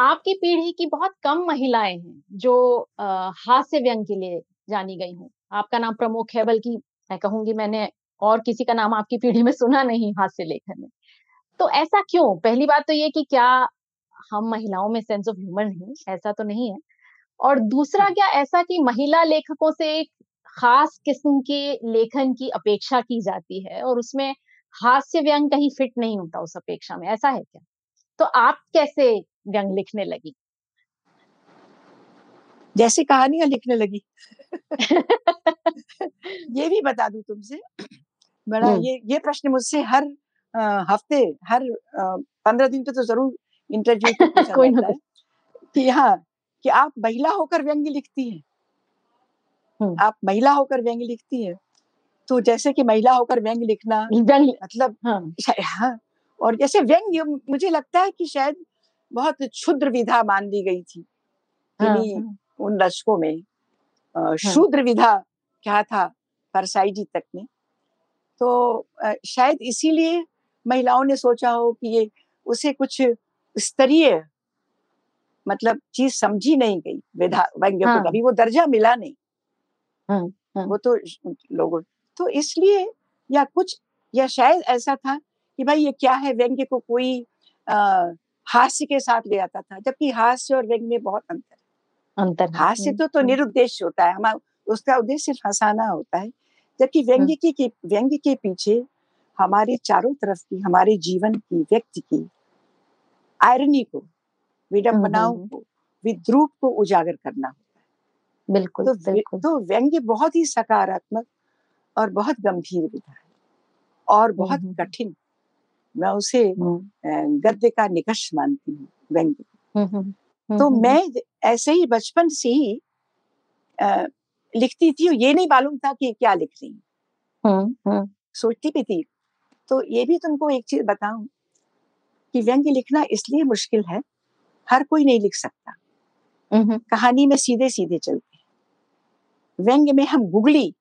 आपकी पीढ़ी की बहुत कम महिलाएँ हैं, जो हास्य व्यंग के लिए जानी गई हूँ। आपका नाम प्रमुख है, बल्कि मैं कहूँगी मैंने और किसी का नाम आपकी पीढ़ी में सुना नहीं हास्य लेखन में। तो ऐसा क्यों? पहली बात तो ये कि क्या हम महिलाओं में सेंस ऑफ़ ह्यूमर नहीं? ऐसा तो नहीं है। और दूसरा क्या ऐसा कि महिला लेखकों से एक खास किस्म के लेखन की अपेक्षा की जाती है और उसमें हास्य व्यंग कहीं फिट नहीं होता उस अपेक्षा में ऐसा है क्या? तो आप कैसे व्यंग लिखने लगी? जैसे कहानियाँ लिखने लगी। ये भी बता दू तुमसे बड़ा हम्म। ये ये प्रश्न मुझसे हर आ, हफ़्ते हर पंद्रह दिन पे तो ज़रूर इंटरव्यू कोई ना है कि हाँ कि आप महिला होकर व्यंग लिखती हैं। हम्म। आप महिला होकर व्यंग लिखती है। तो जैसे कि महिला होकर व्यंग लिखना व्यंग्य मतलब हाँ, हाँ और जैसे व्यंग मुझे लगता है कि शायद बहुत क्षुद्र विधा मान ली गई थी हाँ, हाँ, उन दशकों में हाँ। शूद्र विधा क्या था परसाई जी तक में तो शायद इसीलिए महिलाओं ने सोचा हो कि ये उसे कुछ स्तरीय मतलब चीज़ समझी नहीं गई विधा व्यंग्य हाँ. को कभी वो दर्जा मिला नहीं हाँ, हाँ. वो तो लोगों तो इसलिए या कुछ या शायद ऐसा था कि भाई ये क्या है व्यंग्य को कोई हास्य के साथ ले आता था जबकि हास्य और व्यंग्य में बहुत अंतर अंतर हास्य हम्म, तो तो हम्म। निरुद्देश्य होता है हमारा उसका उद्देश्य सिर्फ़ हंसाना होता है जबकि व्यंग्य हम्म। की व्यंग्य के पीछे हमारे चारों तरफ़ की हमारे जीवन की व्यक्ति की आयरनी को विडम्बनाओं को विद्रूप को उजागर करना होता है बिल्कुल तो, बिल्कुल। तो व्यंग्य बहुत ही सकारात्मक और बहुत गंभीर विधा है और बहुत कठिन। मैं उसे गद्य का निकष मानती हूँ व्यंग्य। तो मैं ऐसे ही बचपन से ही लिखती थी ये नहीं मालूम था कि क्या लिख रही हूँ। सोचती भी थी। तो ये भी तुमको एक चीज़ बताऊँ कि व्यंग्य लिखना इसलिए मुश्किल है हर कोई नहीं लिख सकता। कहानी में सीधे सीधे चलते हैं। व्यंग्य में हम गुगली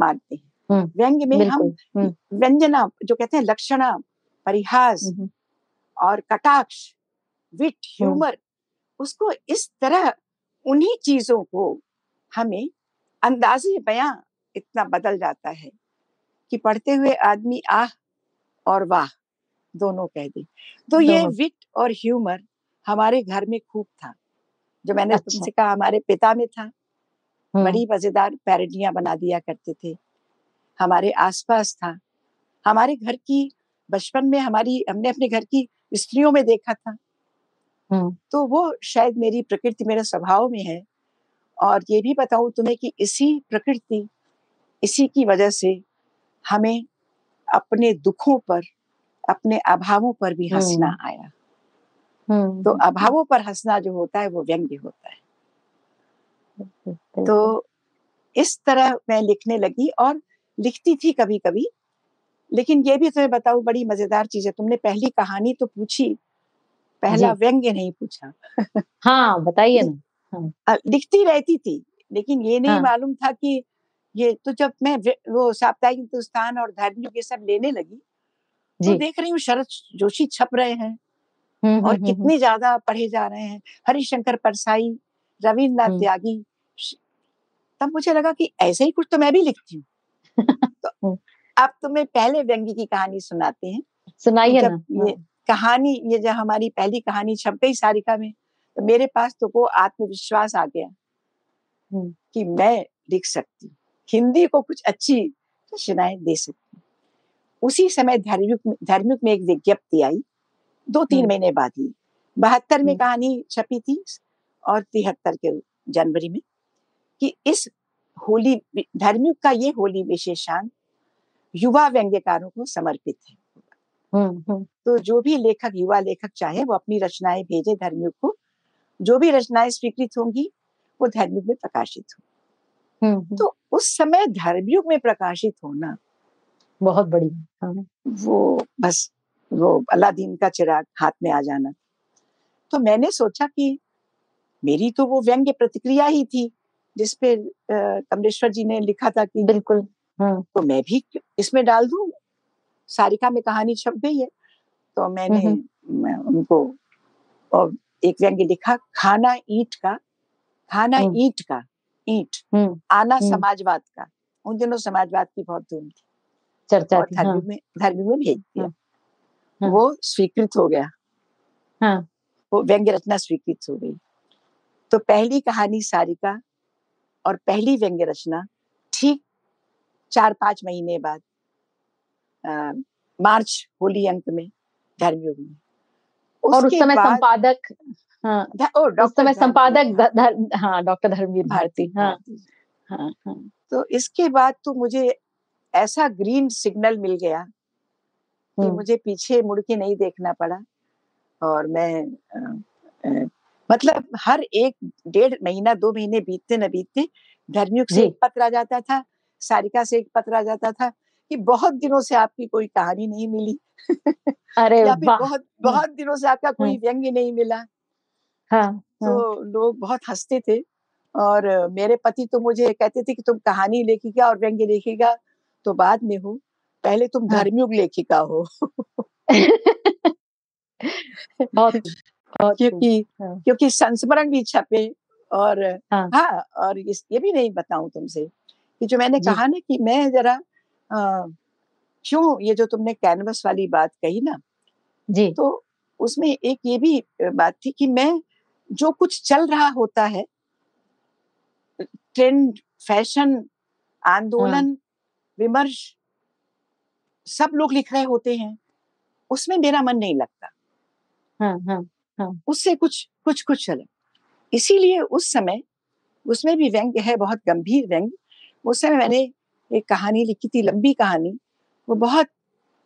मारते हैं। हम्म, व्यंग्य में हम हम्म, व्यंजना जो कहते हैं लक्षणा परिहास हम्म, और कटाक्ष विट। ह्यूमर उसको इस तरह उन्हीं चीज़ों को हमें अंदाजे बयां इतना बदल जाता है कि पढ़ते हुए आदमी आह और वाह दोनों कह दे। तो ये विट और ह्यूमर हमारे घर में खूब था। जो मैंने अच्छा। तुमसे कहा हमारे पिता में था। बड़ी मज़ेदार पैरडियाँ बना दिया करते थे। हमारे आसपास था। हमारे घर की बचपन में हमारी हमने अपने घर की स्त्रियों में देखा था। हम्म, तो वो शायद मेरी प्रकृति मेरे स्वभाव में है। और ये भी बताऊँ तुम्हें कि इसी प्रकृति इसी की वजह से हमें अपने दुखों पर अपने अभावों पर भी हंसना हम्म। आया। हम्म, तो अभावों पर हंसना जो होता है वो व्यंग्य होता है। तो इस तरह मैं लिखने लगी और लिखती थी कभी कभी लेकिन ये भी तुम्हें बताऊँ बड़ी मज़ेदार चीज़ है। तुमने पहली कहानी तो पूछी पहला व्यंग्य नहीं पूछा। हाँ बताइए ना। अ, लिखती रहती थी लेकिन ये नहीं हाँ। मालूम था कि ये तो जब मैं वो साप्ताहिक हिंदुस्तान और धर्मयुग ये सब लेने लगी तो देख रही हूँ शरद जोशी छप रहे हैं और कितने ज़्यादा पढ़े जा रहे हैं। हरिशंकर परसाई रविन्द्रनाथ हम्म। त्यागी तब मुझे लगा कि ऐसे ही कुछ तो मैं भी लिखती हूँ तो हम्म। अब तुम्हें पहले व्यंग्य की कहानी सुनाते हैं सुनाइए जब ना ये कहानी ये जब हमारी पहली कहानी छप गई सारिका में तो मेरे पास तो वो आत्मविश्वास आ गया हम्म। कि मैं लिख सकती हूँ हिंदी को कुछ अच्छी रचनाएँ दे सकती हूँ उसी समय धर्मयुग में धर्मयुग में एक विज्ञप्ति आई दो तीन हम्म। महीने बाद ही बहत्तर में हम्म। कहानी छपी थी और तिहत्तर के जनवरी में कि इस होली धर्मयुग का ये होली विशेषांक युवा व्यंग्यकारों को समर्पित है। तो जो भी लेखक युवा लेखक चाहे वो अपनी रचनाएँ भेजे धर्मयुग को। जो भी रचनाएँ स्वीकृत होंगी वो धर्मयुग में प्रकाशित हो। तो उस समय धर्मयुग में प्रकाशित होना बहुत बड़ी हाँ, वो बस वो अलादीन का चिराग हाथ में आ जाना। तो मैंने सोचा कि मेरी तो वो व्यंग्य प्रतिक्रिया ही थी जिसपे कमलेश्वर जी ने लिखा था कि बिल्कुल। हाँ, तो मैं भी इसमें डाल दू? सारिका में कहानी छप गई है तो मैंने हम्म। मैं उनको और एक व्यंग्य लिखा खाना ईट का खाना ईट का ईंट हम्म, आना हम्म। समाजवाद का उन दिनों समाजवाद की बहुत धूम थी। चर्चा थी हाँ, में धर्मयुग में भेज दिया हाँ। वो स्वीकृत हो गया। हाँ, वो व्यंग्य रचना स्वीकृत हो गई। तो पहली कहानी सारिका और पहली व्यंग्य रचना ठीक चार पाँच महीने बाद अ, मार्च होली अंक में धर्मयुग में। और उस समय संपादक हाँ उस डॉक्टर समय संपादक हाँ डॉक्टर धर्मवीर भारती हाँ। हाँ हाँ। तो इसके बाद तो मुझे ऐसा ग्रीन सिग्नल मिल गया कि हम्म, मुझे पीछे मुड़ के नहीं देखना पड़ा और मैं मतलब हर एक डेढ़ महीना दो महीने बीतते न बीतते धर्मयुग से एक पत्र आ जाता था सारिका से एक पत्र आ जाता था कि बहुत दिनों से आपकी कोई कहानी नहीं मिली। अरे या फिर बहुत बहुत दिनों से आपका कोई व्यंग्य नहीं मिला। हाँ हाँ। तो लोग बहुत हँसते थे और मेरे पति तो मुझे कहते थे कि तुम कहानी लेखिका और व्यंग्य लेखिका तो बाद में हो पहले तुम हाँ। धर्मयुग लेखिका हो। बहुत। क्योंकि हाँ। क्योंकि संस्मरण भी छपे और हाँ। हाँ और इस ये भी नहीं बताऊँ तुमसे कि जो मैंने कहा ना कि मैं जरा क्यों ये जो तुमने कैनवस वाली बात कही ना जी। तो उसमें एक ये भी बात थी कि मैं जो कुछ चल रहा होता है ट्रेंड फ़ैशन आंदोलन विमर्श सब लोग लिख रहे होते हैं उसमें मेरा मन नहीं लगता। हाँ हाँ। उससे कुछ कुछ कुछ अलग इसीलिए उस समय उसमें भी व्यंग है बहुत गंभीर व्यंग उस समय मैंने एक कहानी लिखी थी लंबी कहानी। वो बहुत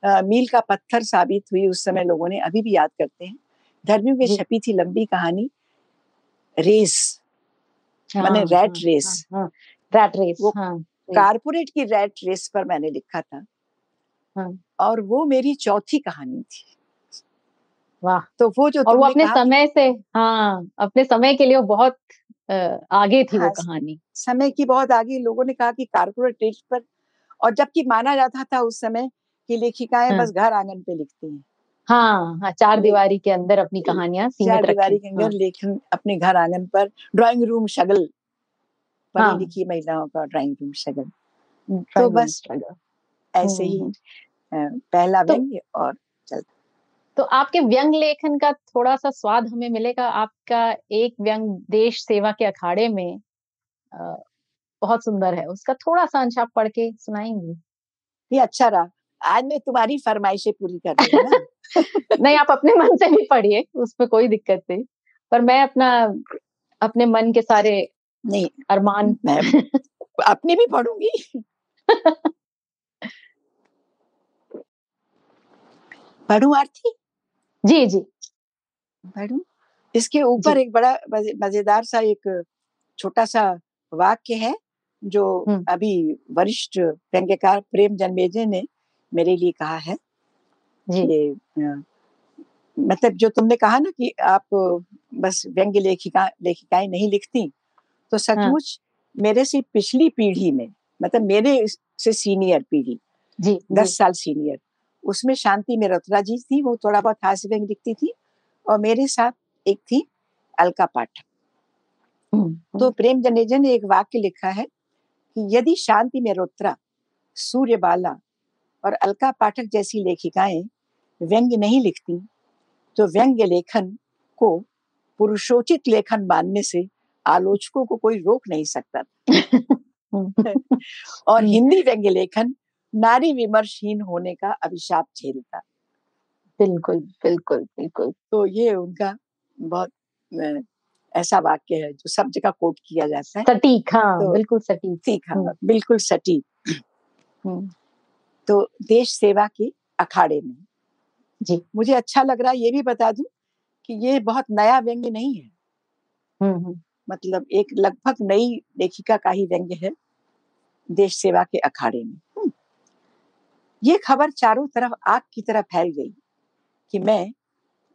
अ, मील का पत्थर साबित हुई उस समय लोगों ने अभी भी याद करते हैं। धर्मियों में छपी थी लंबी कहानी रेस। मैंने हाँ रैट हाँ रेस। हाँ हाँ रैट रेस वो हाँ कारपोरेट की रैट रेस पर मैंने लिखा था। हाँ। और वो मेरी चौथी कहानी थी। वाह। तो वो जो और वो अपने समय से हाँ अपने समय के लिए बहुत आगे थी हाँ, वो हाँ कहानी। समय की बहुत आगे लोगों ने कहा कि कारपोरेट रेस पर और जबकि माना जाता था उस समय कि लेखिकाएँ हाँ। बस घर आँगन पे लिखती हैं। हाँ हाँ चार दीवारी के अंदर अपनी कहानियाँ सीमित चार दीवारी के हाँ। अंदर लेखन अपने घर आँगन पर ड्राइंग रूम शगल पढ़ी हाँ। लिखी महिलाओं का ड्राइंग रूम शगल। तो बस ऐसे ही हम्म। पहला तो व्यंग्य और तो आपके व्यंग लेखन का थोड़ा सा स्वाद हमें मिलेगा। आपका एक व्यंग देश सेवा के अखाड़े में बहुत सुंदर है। उसका थोड़ा सा अंश आप पढ़ के सुनाएँगी। ये अच्छा रहा। आज मैं तुम्हारी फरमाइशें पूरी कर रही हूँ नहीं आप अपने मन से भी पढ़िए उसमें कोई दिक्कत नहीं। पर मैं अपना अपने मन के सारे नहीं अरमान मैं अपनी भी पढ़ूँगी। पढ़ू आरती? जी जी। पढ़ूं इसके ऊपर एक बड़ा मज़ेदार सा एक छोटा सा वाक्य है जो अभी वरिष्ठ व्यंग्यकार प्रेम जन्मेजय ने मेरे लिए कहा है। जी। अ, मतलब जो तुमने कहा ना कि आप बस व्यंग्य लेखिका लेखिकाएँ नहीं लिखती तो सचमुच हाँ। सचमुच मेरे से पिछली पीढ़ी में मतलब मेरे से सीनियर पीढ़ी जी जी। दस साल सीनियर उसमें शांति मेहरोत्रा जी थी वो थोड़ा बहुत हास्य व्यंग्य लिखती थी और मेरे साथ एक थी अलका पाठक। हम्म तो हम्म। प्रेम जनेजा ने एक वाक्य लिखा है कि यदि शांति मेहरोत्रा सूर्यबाला और अलका पाठक जैसी लेखिकाएँ व्यंग्य नहीं लिखती तो व्यंग्य लेखन को पुरुषोचित लेखन मानने से आलोचकों को कोई रोक नहीं सकता। हम्म। और हिंदी व्यंग्य लेखन नारी विमर्शहीन होने का अभिशाप झेलता। बिल्कुल बिल्कुल बिल्कुल। तो ये उनका बहुत ऐसा वाक्य है जो सब जगह कोट किया जाता है। सटीक हाँ तो बिल्कुल सटीक। ठीक हाँ हम्म। बिल्कुल सटीक। हम्म। तो देश सेवा के अखाड़े में। जी। मुझे अच्छा लग रहा है ये भी बता दूँ कि ये बहुत नया व्यंग्य नहीं है। हम्म। मतलब एक लगभग नई लेखिका का ही व्यंग्य है देश सेवा के अखाड़े में। ये खबर चारों तरफ़ आग की तरह फैल गई कि मैं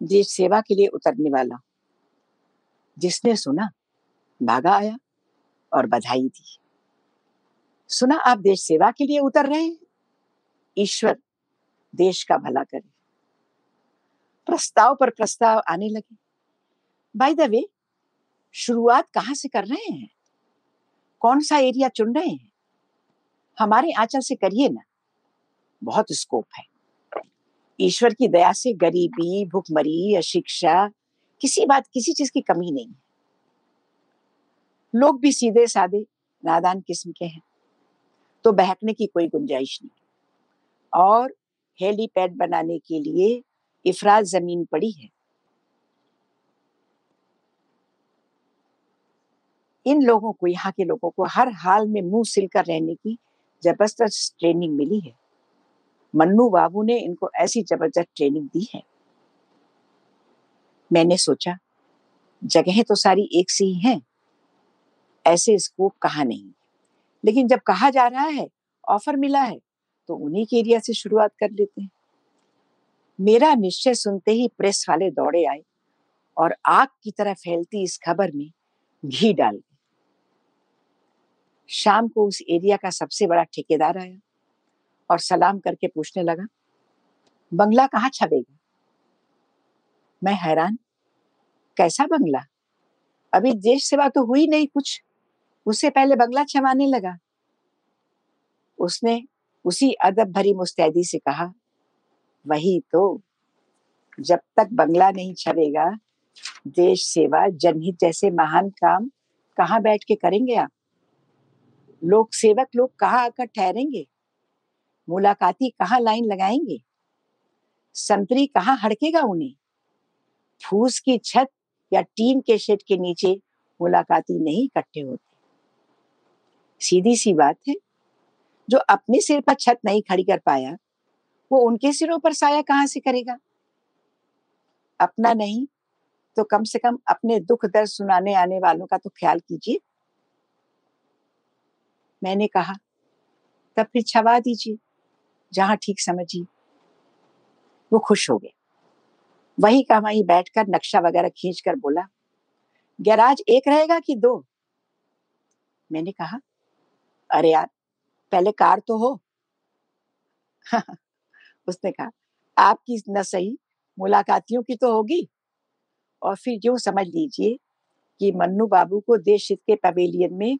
देश सेवा के लिए उतरने वाला। जिसने सुना, भागा आया और बधाई दी। सुना, आप देश सेवा के लिए उतर रहे हैं। ईश्वर देश का भला करे। प्रस्ताव पर प्रस्ताव आने लगे। बाय द वे शुरुआत कहाँ से कर रहे हैं? कौन सा एरिया चुन रहे हैं? हमारे आंचल से करिए ना। बहुत स्कोप है। ईश्वर की दया से गरीबी, भुखमरी, अशिक्षा, किसी बात, किसी चीज़ की कमी नहीं है। लोग भी सीधे साधे, नादान किस्म के हैं। तो बहकने की कोई गुंजाइश नहीं। और हेलीपैड बनाने के लिए इफराज ज़मीन पड़ी है। इन लोगों को, यहाँ के लोगों को हर हाल में मुँह सिलकर रहने की ज़बरदस्त ट्रेनिंग मिली है। मन्नू बाबू ने इनको ऐसी ज़बरदस्त ट्रेनिंग दी है। मैंने सोचा, जगहें तो सारी एक सी ही हैं, ऐसे स्कोप कहाँ नहीं? लेकिन जब कहा जा रहा है ऑफ़र मिला है तो उन्हीं के एरिया से शुरुआत कर लेते हैं। मेरा निश्चय सुनते ही प्रेस वाले दौड़े आए और आग की तरह फैलती इस खबर में घी डाल गए शाम को उस एरिया का सबसे बड़ा ठेकेदार आया। और सलाम करके पूछने लगा, बंगला कहाँ छपेगा? मैं हैरान। कैसा बंगला? अभी देश सेवा तो हुई नहीं कुछ। उससे पहले बंगला छवाने लगा। उसने उसी अदब भरी मुस्तैदी से कहा, वही तो जब तक बंगला नहीं छपेगा, देश सेवा जनहित जैसे महान काम कहाँ बैठ के करेंगे आप? लोक सेवक लोग कहाँ आकर ठहरेंगे? मुलाकाती कहाँ लाइन लगाएँगे? संतरी कहाँ हड़केगा उन्हें? फूस की छत या टीन के शेड के नीचे मुलाकाती नहीं इकट्ठे होते। सीधी सी बात है, जो अपने सिर पर छत नहीं खड़ी कर पाया, वो उनके सिरों पर साया कहाँ से करेगा? अपना नहीं तो कम से कम अपने दुख दर्द सुनाने आने वालों का तो ख्याल कीजिए। मैंने कहा, तब फिर छवा दीजिए। जहाँ ठीक समझी, वो खुश हो गए। वही का वहीं बैठकर नक्शा वगैरह खींच कर बोला, गैराज एक रहेगा कि दो? मैंने कहा, अरे यार, पहले कार तो हो। उसने कहा, आपकी न सही, मुलाकातियों की तो होगी। और फिर यूँ समझ लीजिए कि मन्नू बाबू को देश हित के पवेलियन में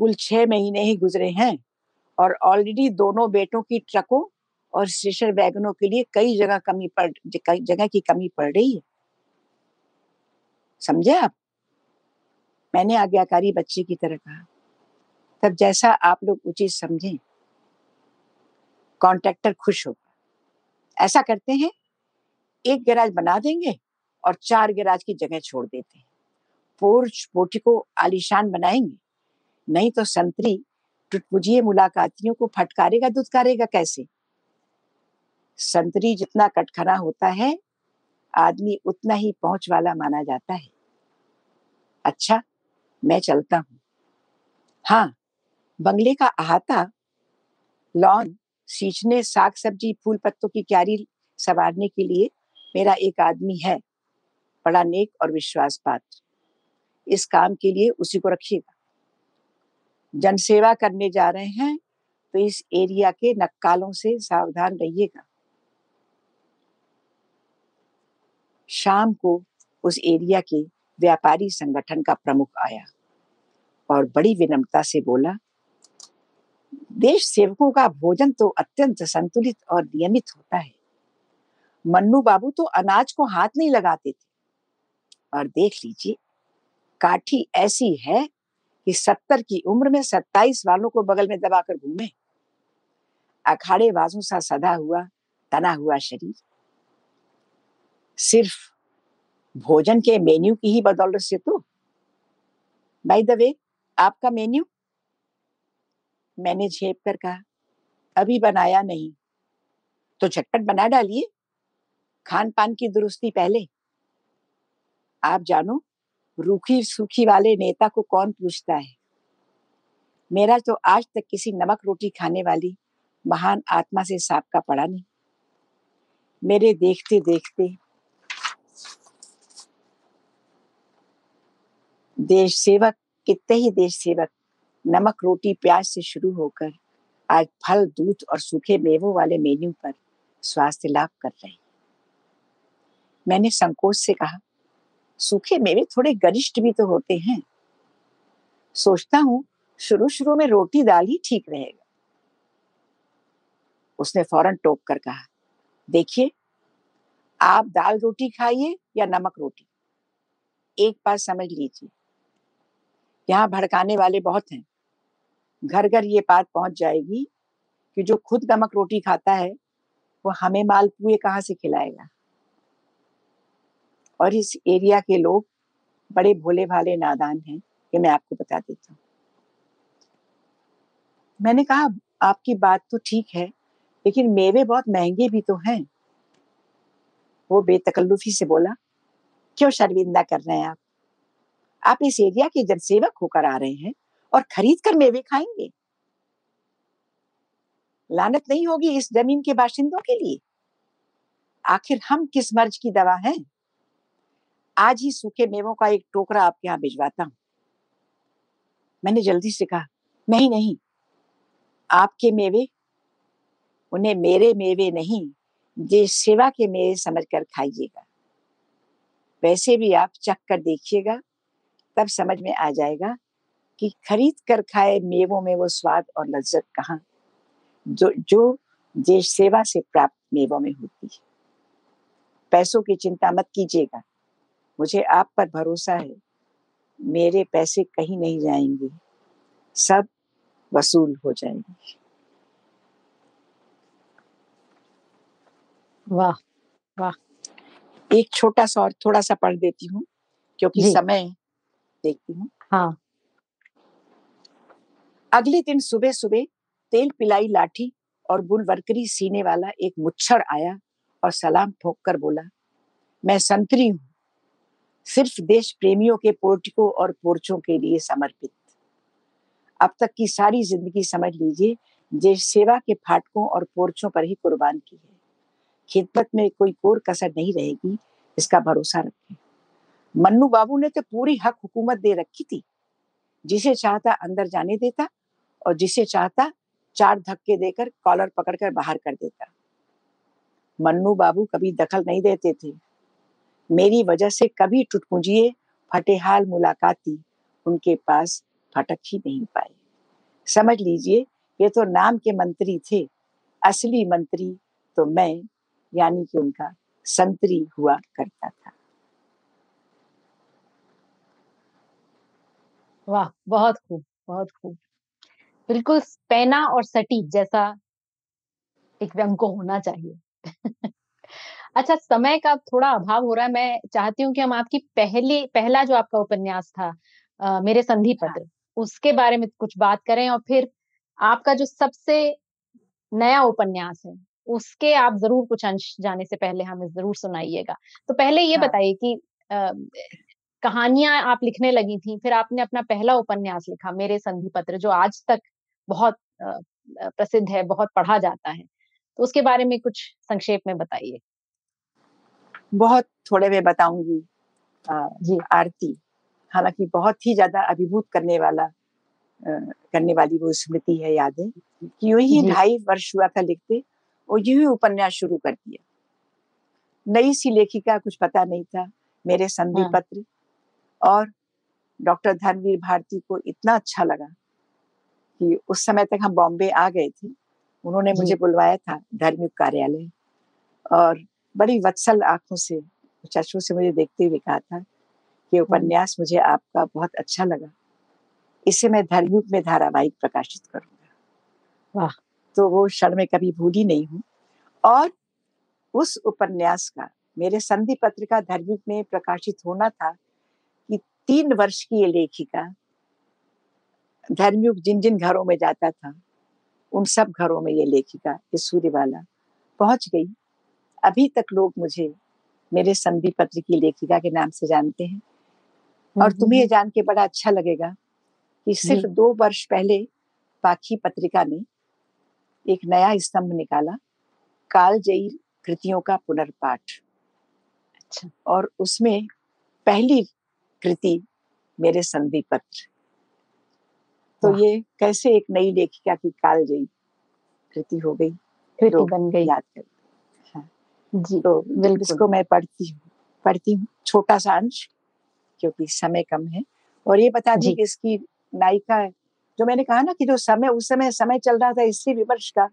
कुल छह महीने ही गुजरे हैं और ऑलरेडी दोनों बेटों की ट्रकों और स्टेशन वैगनों के लिए कई जगह कमी पड़ कई जगह की कमी पड़ रही है। समझे आप? मैंने आज्ञाकारी बच्चे की तरह कहा। तब जैसा आप लोग उचित समझें, कॉन्ट्रैक्टर खुश होगा। ऐसा करते हैं, एक गैराज बना देंगे और चार गैराज की जगह छोड़ देते हैं। पोर्च पोर्टिको आलिशान बनाएँगे, नहीं तो संतरी टुटपुजिए मुलाकातियों को फटकारेगा दुदकारेगा कैसे? संतरी जितना कटखरा होता है, आदमी उतना ही पहुँच वाला माना जाता है। अच्छा मैं चलता हूँ। हाँ बंगले का अहाता, लॉन सींचने साग सब्ज़ी फूल पत्तों की क्यारी संवारने के लिए मेरा एक आदमी है। बड़ा नेक और विश्वास पात्र इस काम के लिए उसी को रखिएगा। जनसेवा करने जा रहे हैं तो इस एरिया के नक्कालों से सावधान रहिएगा। शाम को उस एरिया के व्यापारी संगठन का प्रमुख आया और बड़ी विनम्रता से बोला, देश सेवकों का भोजन तो अत्यंत संतुलित और नियमित होता है। मन्नू बाबू तो अनाज को हाथ नहीं लगाते थे। और देख लीजिए, काठी ऐसी है कि सत्तर की उम्र में सत्ताईस वालों को बगल में दबाकर घूमे। अखाड़े बाजों सा सदा हुआ, तना हुआ शरीर। सिर्फ़ भोजन के मेन्यू की ही बदौलत से तो। बाय द वे आपका मेन्यू? मैंने झेप कर कहा, अभी बनाया नहीं। तो झटपट बना डालिए खान पान की दुरुस्ती पहले। आप जानो, रूखी सूखी वाले नेता को कौन पूछता है? मेरा तो आज तक किसी नमक रोटी खाने वाली महान आत्मा से का पड़ा नहीं। मेरे देखते देखते देश सेवक, कितने ही देश सेवक, नमक, रोटी, प्याज से शुरू होकर आज फल, दूध और सूखे मेवों वाले मेन्यू पर स्वास्थ्य लाभ कर रहे हैं। मैंने संकोच से कहा, सूखे मेवे थोड़े गरिष्ठ भी तो होते हैं। सोचता हूँ शुरू शुरू में रोटी दाल ही ठीक रहेगा। उसने फ़ौरन टोक कर कहा, देखिए, आप दाल रोटी खाइए या नमक रोटी? एक बात समझ लीजिए यहाँ भड़काने वाले बहुत हैं। घर घर ये बात पहुँच जाएगी कि जो खुद नमक रोटी खाता है, वो हमें मालपुए कहाँ से खिलाएगा? और इस एरिया के लोग बड़े भोले भाले नादान हैं, ये मैं आपको बता देता हूँ। मैंने कहा, आपकी बात तो ठीक है, लेकिन मेवे बहुत महँगे भी तो हैं। वो बेतकल्लुफी से बोला, क्यों शर्मिंदा कर रहे हैं आप? आप इस एरिया के जनसेवक होकर आ रहे हैं और खरीद कर मेवे खाएँगे। लानत नहीं होगी इस ज़मीन के बाशिंदों के लिए। आखिर हम किस मर्ज की दवा हैं? आज ही सूखे मेवों का एक टोकरा आपके यहाँ भिजवाता हूँ। मैंने जल्दी से कहा, नहीं नहीं, आपके मेवे, उन्हें मेरे मेवे नहीं देश सेवा के मेवे समझकर खाइएगा। वैसे भी आप चख कर देखिएगा तब समझ में आ जाएगा कि खरीद कर खाए मेवों में वो स्वाद और लज्जत कहाँ? जो जो देश सेवा से प्राप्त मेवों में होती है। पैसों की चिंता मत कीजिएगा। मुझे आप पर भरोसा है। मेरे पैसे कहीं नहीं जाएँगे। सब वसूल हो जाएँगे। वाह वाह। एक छोटा सा और थोड़ा सा पढ़ देती हूँ क्योंकि समय देखती हूँ। हाँ। अगले दिन सुबह सुबह तेल पिलाई लाठी और बुलवर्करी सीने वाला एक मुच्छर आया और सलाम ठोक कर बोला मैं संतरी हूँ। सिर्फ़ देश प्रेमियों के पोर्टिको और पोर्चों के लिए समर्पित। अब तक की सारी ज़िंदगी समझ लीजिए देश सेवा के फाटकों और पोर्चों पर ही कुर्बान की है। खिदमत में कोई कोर कसर नहीं रहेगी इसका भरोसा रखें। मन्नू बाबू ने तो पूरी हक हुकूमत दे रखी थी। जिसे चाहता अंदर जाने देता और जिसे चाहता चार धक्के देकर कॉलर पकड़कर बाहर कर देता। मन्नू बाबू कभी दखल नहीं देते थे। मेरी वजह से कभी टुटपुंजिए, फटेहाल मुलाकाती उनके पास फटक ही नहीं पाए समझ लीजिए, ये तो नाम के मंत्री थे। असली मंत्री तो मैं, यानी कि उनका संतरी हुआ करता था। वाह बहुत खूब बहुत खूब बिल्कुल पैना और सटीक जैसा एक व्यंग को होना चाहिए अच्छा समय का थोड़ा अभाव हो रहा है मैं चाहती हूँ कि हम आपकी पहली पहला जो आपका उपन्यास था आ, मेरे संधि हाँ। पत्र हाँ। उसके बारे में कुछ बात करें और फिर आपका जो सबसे नया उपन्यास है उसके आप ज़रूर कुछ अंश जाने से पहले हमें ज़रूर सुनाइएगा तो पहले ये हाँ। बताइए कि कहानियाँ आप लिखने लगी थी फिर आपने अपना पहला उपन्यास लिखा मेरे संधि पत्र जो आज तक बहुत प्रसिद्ध है बहुत पढ़ा जाता है। तो उसके बारे में कुछ संक्षेप में बताइए। बहुत थोड़े में बताऊँगी जी। आरती। हालाँकि बहुत ही ज़्यादा अभिभूत करने वाला करने वाली वो स्मृति है यादें कि यूँ ही ढाई वर्ष हुआ था लिखते और यूँ ही उपन्यास शुरू कर दिया। नई सी लेखिका कुछ पता नहीं था मेरे संधि हाँ। पत्र और डॉक्टर धर्मवीर भारती को इतना अच्छा लगा कि उस समय तक हम बॉम्बे आ गए थे। उन्होंने मुझे बुलवाया था धर्मयुग कार्यालय और बड़ी वत्सल आँखों से चशों से मुझे देखते हुए कहा था कि उपन्यास मुझे आपका बहुत अच्छा लगा। इसे मैं धर्मयुग में धारावाहिक प्रकाशित करूँगा। वाह। तो वो क्षण में कभी भूली नहीं हूँ। और उस उपन्यास का मेरे संधि पत्र का धर्मयुग में प्रकाशित होना था तीन वर्ष की ये लेखिका धर्मयुग जिन जिन घरों में जाता था उन सब घरों में ये लेखिका ये सूर्यवाला पहुँच गई। अभी तक लोग मुझे मेरे संधि पत्र की लेखिका के नाम से जानते हैं। और तुम्हें ये जान के बड़ा अच्छा लगेगा कि सिर्फ़ दो वर्ष पहले पाखी पत्रिका ने एक नया स्तंभ निकाला कालजयी कृतियों का पुनर्पाठ। अच्छा। और उसमें पहली कृति मेरे संधि पत्र तो ये कैसे एक नई लेखिका की कालजयी कृति हो गई कृति बन गई। याद कर हाँ। जी तो इसको मैं पढ़ती हूँ पढ़ती हूँ छोटा सा अंश क्योंकि समय कम है। और ये बता दी कि इसकी नायिका है जो मैंने कहा ना कि जो समय उस समय समय चल रहा था स्त्री विमर्श का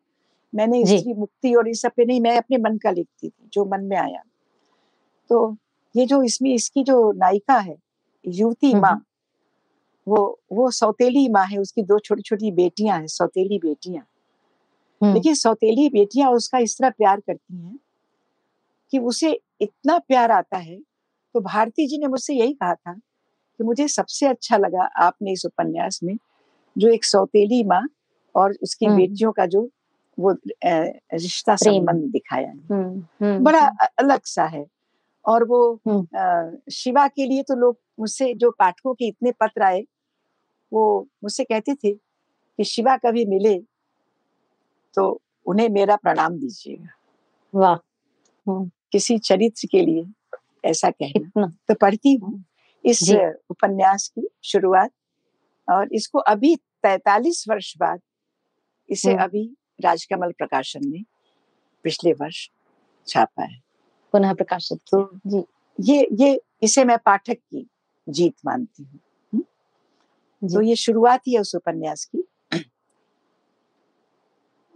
मैंने स्त्री मुक्ति और इस सब पे नहीं मैं अपने मन का लिखती थी जो मन में आया। तो ये जो इसमें इसकी जो नायिका है युवती माँ वो वो सौतेली माँ है उसकी दो छोटी छोटी बेटियाँ हैं सौतेली बेटियाँ। लेकिन सौतेली बेटियाँ उसका इस तरह प्यार करती हैं कि उसे इतना प्यार आता है तो भारती जी ने मुझसे यही कहा था कि मुझे सबसे अच्छा लगा आपने इस उपन्यास में जो एक सौतेली माँ और उसकी बेटियों का जो वो रिश्ता संबंध दिखाया है। बड़ा अलग सा है। और वो आ, शिवा के लिए तो लोग मुझसे जो पाठकों के इतने पत्र आए वो मुझसे कहते थे कि शिवा कभी मिले तो उन्हें मेरा प्रणाम दीजिएगा। वाह किसी चरित्र के लिए ऐसा कहना। तो पढ़ती हूँ इस उपन्यास की शुरुआत और इसको अभी तैतालीस वर्ष बाद इसे। अभी राजकमल प्रकाशन ने पिछले वर्ष छापा है। पुनः प्रकाशित तो जी ये ये इसे मैं पाठक की जीत मानती हूँ। हम्म। तो ये शुरुआत ही है उस उपन्यास की।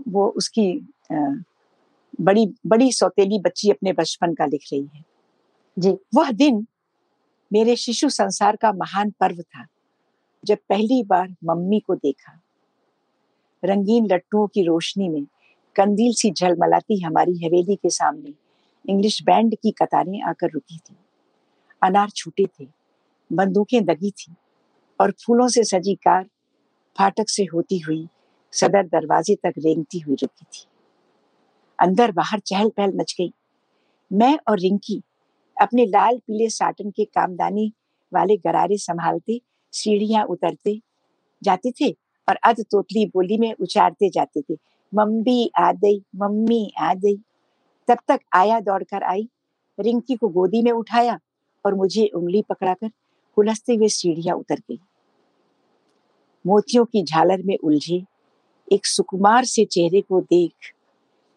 वो उसकी बड़ी बड़ी सौतेली बच्ची अपने बचपन का लिख रही है। जी। वह दिन मेरे शिशु संसार का महान पर्व था जब पहली बार मम्मी को देखा। रंगीन लट्टुओं की रोशनी में कंदील सी झलमलाती हमारी हवेली के सामने। इंग्लिश बैंड की कतारें आकर रुकी थी। अनार छूटे थे, बंदूकें दगी थी और फूलों से सजी कार फाटक से होती हुई सदर दरवाजे तक रेंगती हुई रुकी थी। अंदर बाहर चहल पहल मच गई। मैं और रिंकी अपने लाल पीले साटन के कामदानी वाले गरारे संभालते, सीढ़ियाँ उतरते जाते थे और अध तोतली बोली में उचारते जाते थे, मम्मी आ गई, मम्मी आ गई। तब तक आया दौड़कर आई, रिंकी को गोदी में उठाया और मुझे उंगली पकड़ाकर हुलसते हुए सीढ़ियाँ उतर गई। मोतियों की झालर में उलझे एक सुकुमार से चेहरे को देख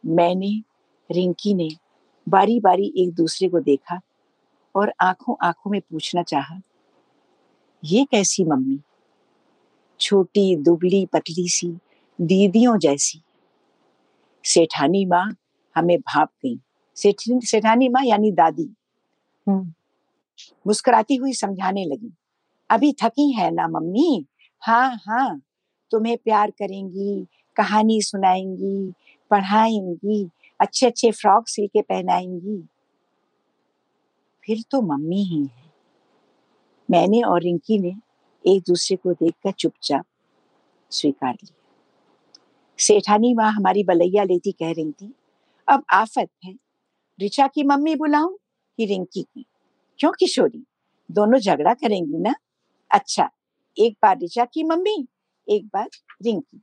मैंने, रिंकी ने बारी बारी एक दूसरे को देखा और आँखों आँखों में पूछना चाहा, ये कैसी मम्मी? छोटी, दुबली, पतली सी, दीदियों जैसी। सेठानी माँ हमें भाप गई सेठानी माँ यानी दादी। हम्म। मुस्कुराती हुई समझाने लगी अभी थकी है ना मम्मी? हाँ हाँ तुम्हें प्यार करेंगी कहानी सुनाएँगी पढ़ाएँगी अच्छे अच्छे फ्रॉक सिल के पहनाएँगी। फिर तो मम्मी ही है। मैंने और रिंकी ने एक दूसरे को देखकर चुपचाप स्वीकार लिया। सेठानी माँ हमारी बलैया लेती कह रही थी अब आफत है। रिचा की मम्मी बुलाऊं? कि रिंकी की। क्यों किशोरी? दोनों झगड़ा करेंगी ना? अच्छा एक बार रिचा की मम्मी, एक बार रिंकी।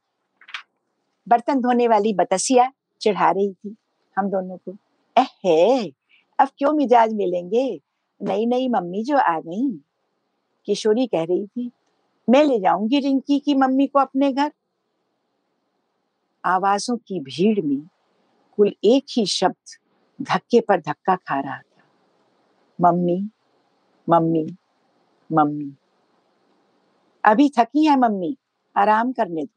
बर्तन धोने वाली बतसिया चढ़ा रही थी हम दोनों को। एहे, अब क्यों मिजाज मिलेंगे? नई नई मम्मी जो आ गई। किशोरी कह रही थी, मैं ले जाऊँगी रिंकी की मम्मी को अपने घर। आवाजों की भीड़ में कुल एक ही शब्द धक्के पर धक्का खा रहा था। Mummy mummy mummy. अभी थकी है मम्मी, आराम करने दो।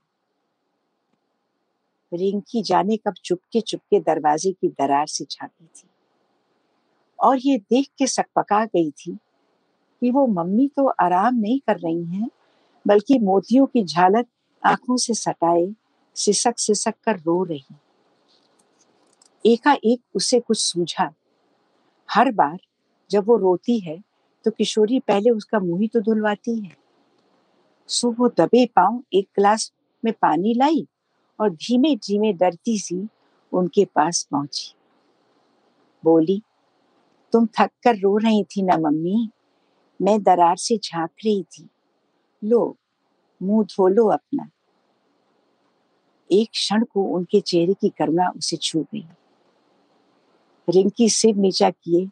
रिंकी जाने कब चुपके चुपके दरवाजे की दरार से झांकी थी। और ये देख के सकपका गई थी कि वो मम्मी तो आराम नहीं कर रही हैं, बल्कि मोतियों की झालक आँखों से सटाए सिसक सिसक कर रो रही। एकाएक उसे कुछ सूझा। हर बार जब वो रोती है तो किशोरी पहले उसका मुँह ही तो धुलवाती है। सो वो दबे पाँव एक गिलास में पानी लाई और धीमे धीमे डरती सी उनके पास पहुँची। बोली, तुम थक कर रो रही थी ना मम्मी? मैं दरार से झाँक रही थी। लो, मुँह धो लो अपना। एक क्षण को उनके चेहरे की करुणा उसे छू गई। रिंकी सिर नीचा किए,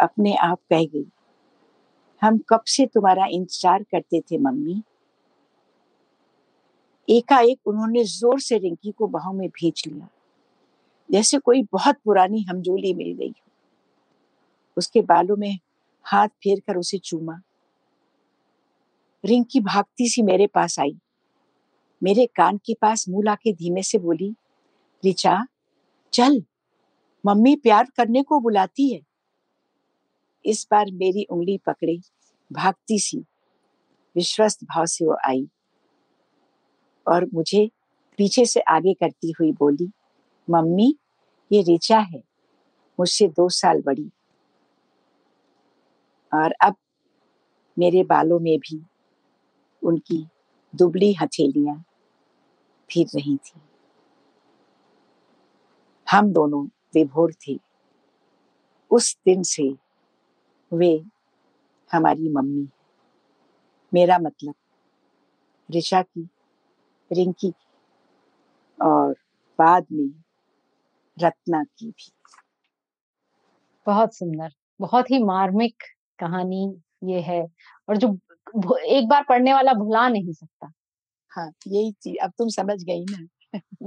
अपने आप कह गई, हम कब से तुम्हारा इंतज़ार करते थे मम्मी? एकाएक उन्होंने ज़ोर से रिंकी को बाहों में भेज लिया। जैसे कोई बहुत पुरानी हमजोली मिल गई हो। उसके बालों में हाथ फेर कर उसे चूमा। रिंकी भागती सी मेरे पास आई। मेरे कान के पास मुँह लाके धीमे से बोली रिचा चल। मम्मी प्यार करने को बुलाती है। इस बार मेरी उंगली पकड़े, भागती सी, विश्वस्त भाव से वो आई और मुझे पीछे से आगे करती हुई बोली, मम्मी, ये रिचा है, मुझसे दो साल बड़ी और अब मेरे बालों में भी उनकी दुबली हथेलियाँ फिर रही थी। हम दोनों विभोर थी। उस दिन से वे हमारी मम्मी मेरा मतलब ऋषा की रिंकी की और बाद में रत्ना की भी। बहुत सुंदर बहुत ही मार्मिक कहानी ये है और जो एक बार पढ़ने वाला भुला नहीं सकता। हाँ यही चीज़ अब तुम समझ गई ना।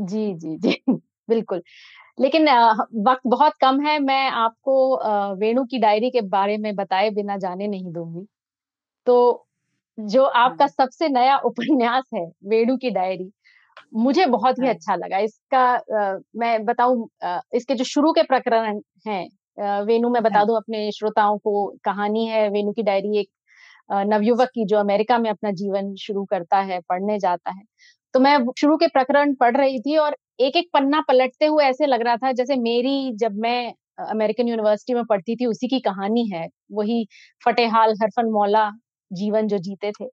जी जी जी। बिल्कुल लेकिन वक्त बहुत कम है मैं आपको वेणु की डायरी के बारे में बताए बिना जाने नहीं दूँगी तो जो आपका हाँ। सबसे नया उपन्यास है वेणु की डायरी मुझे बहुत ही हाँ। अच्छा लगा इसका आ, मैं बताऊँ इसके जो शुरू के प्रकरण हैं वेणु मैं बता हाँ। दूँ अपने श्रोताओं को कहानी है वेणु की डायरी एक नवयुवक की जो अमेरिका में अपना जीवन शुरू करता है पढ़ने जाता है तो मैं शुरू के प्रकरण पढ़ रही थी और एक एक पन्ना पलटते हुए ऐसे लग रहा था जैसे मेरी जब मैं अमेरिकन यूनिवर्सिटी में पढ़ती थी, उसी की कहानी है। वही फतेहाल हरफन मौला, जीवन जो जीते थे।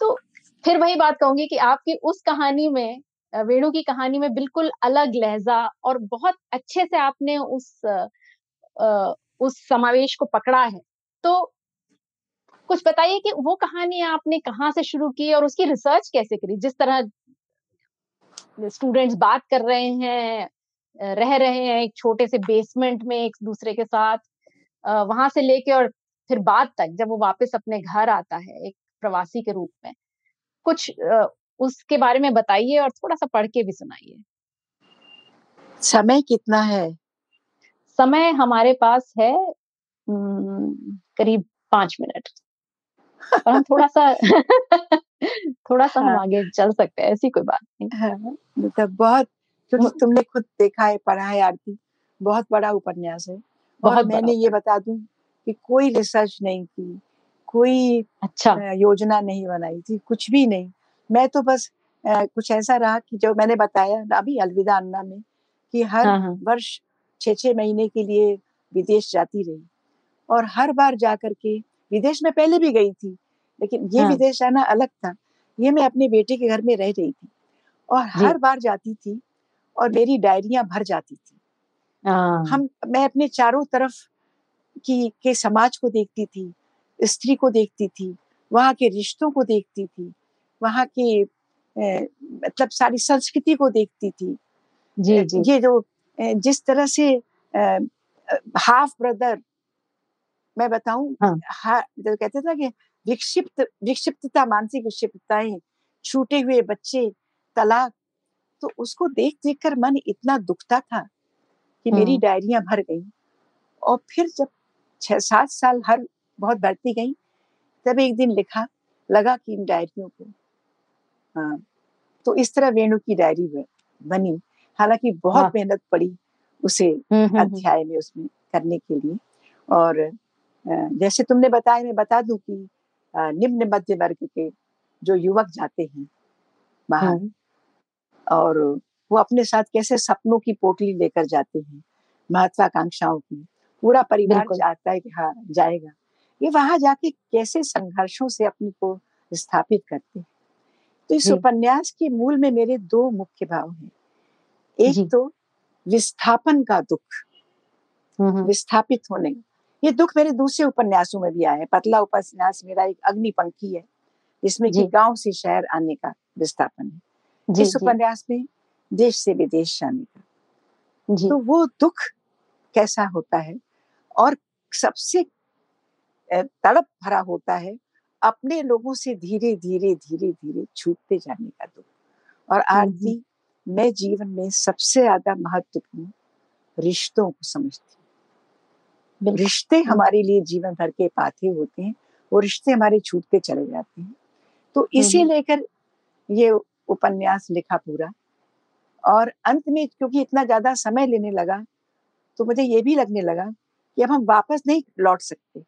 तो फिर वही बात कहूँगी कि आपकी उस कहानी में वेणु की कहानी में बिल्कुल अलग लहजा और बहुत अच्छे से आपने उस उस समावेश को पकड़ा है। तो कुछ बताइए कि वो कहानी आपने कहाँ से शुरू की और उसकी रिसर्च कैसे करी? जिस तरह स्टूडेंट्स बात कर रहे हैं रह रहे हैं एक छोटे से बेसमेंट में एक दूसरे के साथ वहाँ से लेके और फिर बाद तक जब वो वापस अपने घर आता है एक प्रवासी के रूप में। कुछ उसके बारे में बताइए और थोड़ा सा पढ़ के भी सुनाइए। समय कितना है? समय हमारे पास है करीब पाँच मिनट। और हम थोड़ा सा थोड़ा सा हाँ. हम आगे चल सकते हैं ऐसी कोई बात नहीं। हाँ, मतलब बहुत क्योंकि तुमने खुद देखा है पढ़ा है आरती बहुत बड़ा उपन्यास है। और मैंने ये बता दूँ कि कोई रिसर्च नहीं की कोई अच्छा। योजना नहीं बनाई थी कुछ भी नहीं। मैं तो बस आ, कुछ ऐसा रहा कि जो मैंने बताया अभी अलविदा अन्ना में कि हर हाँ, हाँ. वर्ष छह छह महीने के लिए विदेश जाती रही। और हर बार जा करके विदेश में पहले भी गई थी लेकिन ये हाँ. विदेश जाना अलग था ये मैं अपने बेटे के घर में रह रही थी और हर बार जाती थी और मेरी डायरियाँ भर जाती थी हाँ। हम मैं अपने चारों तरफ़ की के समाज को देखती थी स्त्री को देखती थी वहाँ के रिश्तों को देखती थी वहाँ के मतलब सारी संस्कृति को देखती थी जी, जी. ये जो जिस तरह से हाफ़ ब्रदर मैं बताऊँ हाँ. जो कहते थे ना कि विक्षिप्त विक्षिप्तता मानसिक विक्षिप्तताएँ छूटे हुए बच्चे तलाक तो उसको देख देख कर मन इतना दुखता था कि मेरी डायरियाँ भर गई। और फिर जब छह सात साल हर बहुत बढ़ती गई तब एक दिन लिखा लगा कि इन डायरियों को हाँ तो इस तरह वेणु की डायरी बनी। हालाँकि बहुत हाँ। मेहनत पड़ी उसे अध्याय में उसमें करने के लिए। और जैसे तुमने बताया मैं बता दूँ कि निम्न मध्य वर्ग के जो युवक जाते हैं बाहर और वो अपने साथ कैसे सपनों की पोटली लेकर जाते हैं महत्वाकांक्षाओं की पूरा परिवार चाहता है कि हाँ जाएगा। ये वहाँ जाके कैसे संघर्षों से अपने को स्थापित करते हैं? तो इस उपन्यास के मूल में मेरे दो मुख्य भाव हैं। एक तो विस्थापन का दुख विस्थापित होने ये दुख मेरे दूसरे उपन्यासों में भी आए पतला उपन्यास मेरा एक अग्निपंखी है जिसमें कि गाँव से शहर आने का विस्थापन है। इस उपन्यास में देश से विदेश जाने का। तो वो दुख कैसा होता है? और सबसे तड़प भरा होता है अपने लोगों से धीरे धीरे धीरे धीरे छूटते जाने का दुख। और आरती मैं जीवन में सबसे ज़्यादा महत्वपूर्ण रिश्तों को समझती हूँ। रिश्ते हमारे लिए जीवन भर के पाथे होते हैं वो रिश्ते हमारे छूटते चले जाते हैं। तो इसे लेकर ये उपन्यास लिखा पूरा। और अंत में क्योंकि इतना ज़्यादा समय लेने लगा तो मुझे ये भी लगने लगा कि अब हम वापस नहीं लौट सकते।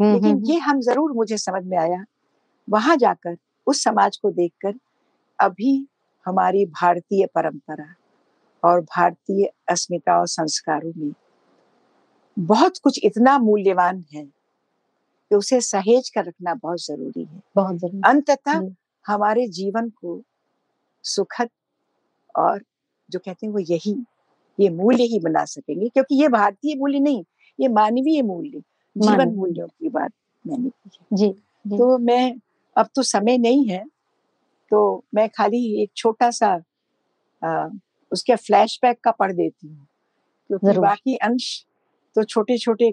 लेकिन ये हम ज़रूर मुझे समझ में आया वहाँ जाकर उस समाज को देखकर अभी हमारी भारतीय परंपरा और भारतीय अस्मिता और संस्कारों में बहुत कुछ इतना मूल्यवान है कि उसे सहेज कर रखना बहुत ज़रूरी है। बहुत ज़रूरी। अंततः हमारे जीवन को सुखद और जो कहते हैं वो यही ये मूल्य ही बना सकेंगे क्योंकि ये भारतीय मूल्य नहीं ये मानवीय मूल्य जीवन मूल्यों की बात मैंने की जी, जी। तो मैं अब तो समय नहीं है तो मैं खाली एक छोटा सा आ, उसके फ्लैशबैक का पढ़ देती हूँ क्योंकि बाकी अंश तो छोटे छोटे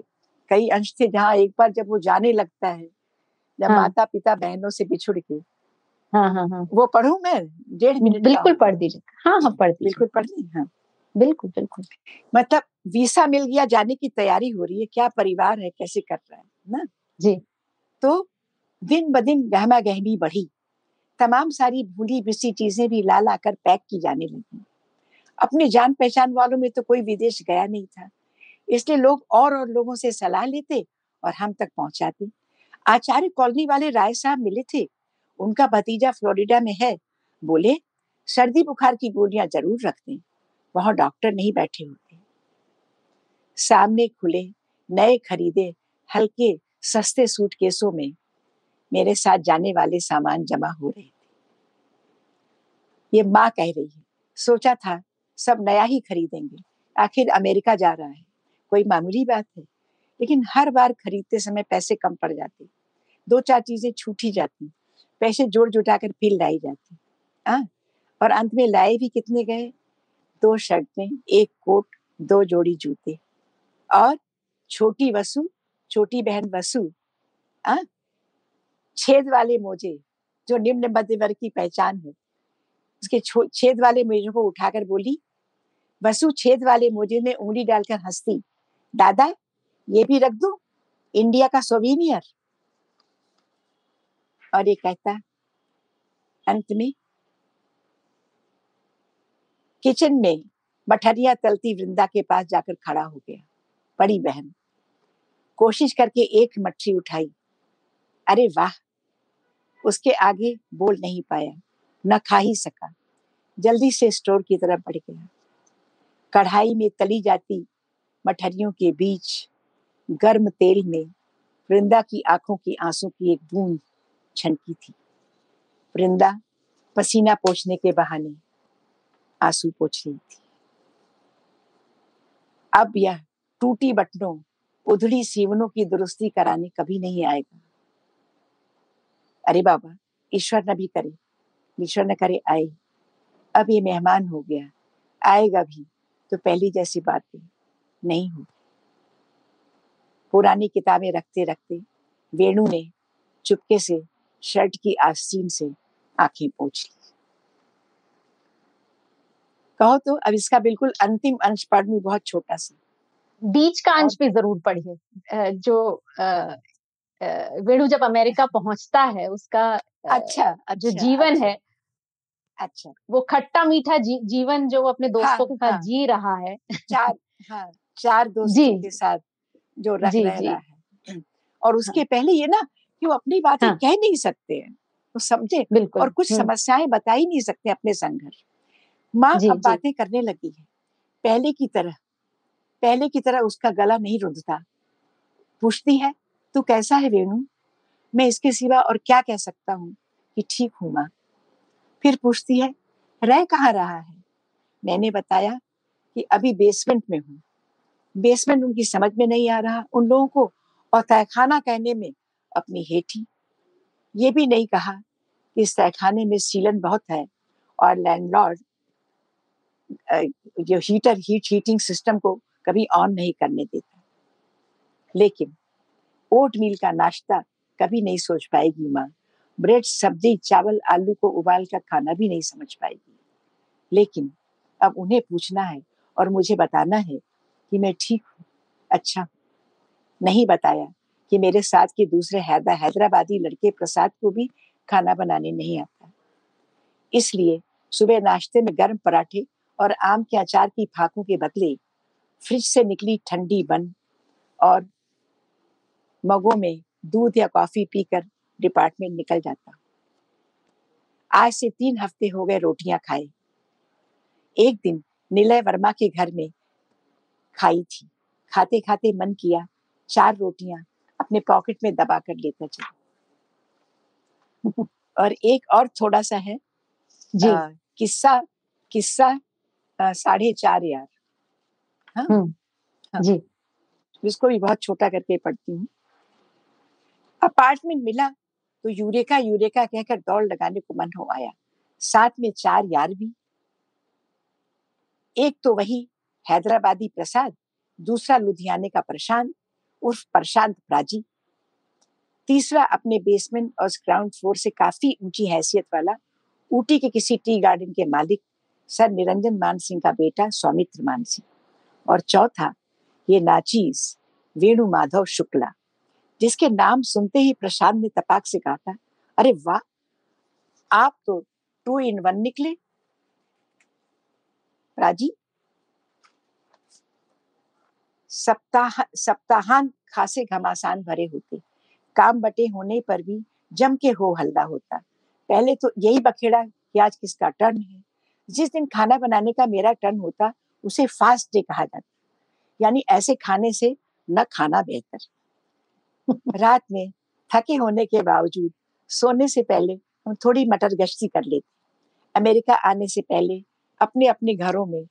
कई अंश थे जहाँ एक बार जब वो जाने लगता है जब हाँ. माता पिता बहनों से बिछुड़ के। हाँ हाँ हाँ। वो पढ़ू मैं? डेढ़ मिनट बिल्कुल पढ़ दीजिए। हाँ हाँ पढ़ बिल्कुल पढ़ दी हाँ बिल्कुल बिल्कुल। मतलब वीसा मिल गया जाने की तैयारी हो रही है क्या परिवार है कैसे कर रहा है ना? जी। तो दिन ब दिन गहमा गहमी बढ़ी। तमाम सारी भूली बिसी चीज़ें भी ला ला कर पैक की जाने लगी। अपने जान पहचान वालों में तो कोई विदेश गया नहीं था। इसलिए लोग और और लोगों से सलाह लेते और हम तक पहुंचाते। आचार्य कॉलोनी वाले राय साहब मिले थे। उनका भतीजा फ्लोरिडा में है। बोले, सर्दी बुखार की गोलियाँ ज़रूर रखते वहाँ डॉक्टर नहीं बैठे होते। सामने खुले, नए खरीदे, हल्के, सस्ते सूटकेसों में मेरे साथ जाने वाले सामान जमा हो रहे थे। ये माँ कह रही है, सोचा था सब नया ही खरीदेंगे। आखिर अमेरिका जा रहा है। कोई मामूली बात है लेकिन हर बार खरीदते समय पैसे कम पड़ जाते दो चार चीज़ें छूटी जाती पैसे जोड़ जुटा कर फिर लाई जाती? हाँ? और अंत में लाए भी कितने गए दो शर्टें एक कोट, दो जोड़ी जूते और छोटी वसु, छोटी बहन वसु आ? छेद वाले मोजे, जो निम्न मध्य वर्ग की पहचान है उसके छेद वाले मोजों को उठाकर बोली, वसु, छेद वाले मोजे में उंगली डालकर हंसती दादा, ये भी रख दो? इंडिया का सोवीनियर और ये कहता, अंत में किचन में मठरिया तलती वृंदा के पास जाकर खड़ा हो गया। बड़ी बहन, कोशिश करके एक मच्छी उठाई। अरे वाह! उसके आगे बोल नहीं पाया, न खा ही सका। जल्दी से स्टोर की तरफ़ बढ़ गया। कढ़ाई में तली जाती मठरियों के बीच गर्म तेल में वृंदा की आँखों की आँसू की एक बूंद छनकी थी। वृंदा पसीना पोछने के बहाने आँसू पोछ रही थी। अब यह टूटी बटनों, उधड़ी सीवनों की दुरुस्ती कराने कभी नहीं आएगा। अरे बाबा, ईश्वर न भी करे, ईश्वर न करे आए। अब ये मेहमान हो गया, आएगा भी तो पहली जैसी बात बातें नहीं होगी पुरानी किताबें रखते रखते वेणु ने चुपके से शर्ट की आस्तीन से आँखें पोछ ली। कहो तो अब इसका बिल्कुल अंतिम अंश पढ़ बहुत छोटा सा। बीच का अंश भी ज़रूर पढ़िए। जो वेणु जब अमेरिका पहुँचता है उसका अच्छा, अच्छा जो जीवन अच्छा, है अच्छा। वो खट्टा मीठा जी, जीवन जो अपने दोस्तों हाँ, के साथ हाँ, जी रहा है। चार हाँ। चार दोस्तों के साथ जो रह रहा है। और उसके हाँ, पहले ये ना कि वो अपनी बातें हाँ, कह नहीं सकते हैं वो समझे बिल्कुल और कुछ समस्याएँ बता ही नहीं सकते अपने संघर्ष। माँ अब बातें करने लगी है पहले की तरह पहले की तरह उसका गला नहीं रुंधता। पूछती है तू कैसा है वेणु? मैं इसके सिवा और क्या कह सकता हूँ कि ठीक हूँ माँ? फिर पूछती है रह कहाँ रहा है? मैंने बताया कि अभी बेसमेंट में हूँ। बेसमेंट उनकी समझ में नहीं आ रहा उन लोगों को। और तहखाना कहने में अपनी हेठी, ये भी नहीं कहा कि इस तहखाने में सीलन बहुत है और लैंडलॉर्ड जो हीटर हीट हीटिंग सिस्टम को कभी ऑन नहीं करने देता। लेकिन ओट मील का नाश्ता कभी नहीं सोच पाएगी माँ। ब्रेड सब्ज़ी, चावल, आलू को उबाल कर खाना भी नहीं समझ पाएगी। लेकिन अब उन्हें पूछना है और मुझे बताना है कि मैं ठीक हूँ। अच्छा नहीं बताया कि मेरे साथ के दूसरे हैदरा हैदराबादी लड़के प्रसाद को भी खाना बनाने नहीं आता। इसलिए सुबह नाश्ते में गर्म पराठे और आम के अचार की फाकों के बदले फ्रिज से निकली ठंडी बन और मगों में दूध या कॉफ़ी पीकर डिपार्टमेंट निकल जाता। आज से तीन हफ़्ते हो गए रोटियाँ खाए। एक दिन निलय वर्मा के घर में खाई थी। खाते खाते मन किया चार रोटियाँ अपने पॉकेट में दबा कर लेता चलो। और एक और थोड़ा सा है जी आ, किस्सा किस्सा साढ़े चार यार। हाँ? हाँ। जी। जिसको भी बहुत छोटा करके पढ़ती हूँ। अपार्टमेंट मिला तो यूरेका यूरेका कहकर दौड़ लगाने को मन हो आया। साथ में चार यार भी। एक तो वही हैदराबादी प्रसाद, दूसरा लुधियाने का प्रशांत, उर्फ़ प्रशांत प्राजी। तीसरा अपने बेसमेंट और ग्राउंड फ्लोर से काफ़ी ऊँची हैसियत वाला, ऊटी के किसी टी गार्डन के मालिक, सर निरंजन मान सिंह का बेटा सौमित्र मान सिंह। और चौथा, ये नाचीज, वेणु माधव शुक्ला, जिसके नाम सुनते ही प्रशांत ने तपाक से कहा था, अरे वाह, आप तो टू इन वन निकले। राज़ी सप्ताह, सप्ताहांत खासे घमासान भरे होते। काम बटे होने पर भी जम के हो हल्ला होता। पहले तो यही बखेड़ा कि आज किसका टर्न है। जिस दिन खाना बनाने का मेरा टर्न होता, उसे फास्ट डे कहा जाता। यानी ऐसे खाने से न खाना बेहतर। रात में थके होने के बावजूद सोने से पहले हम थोड़ी मटर गश्ती कर लेते। अमेरिका आने से पहले अपने अपने घरों में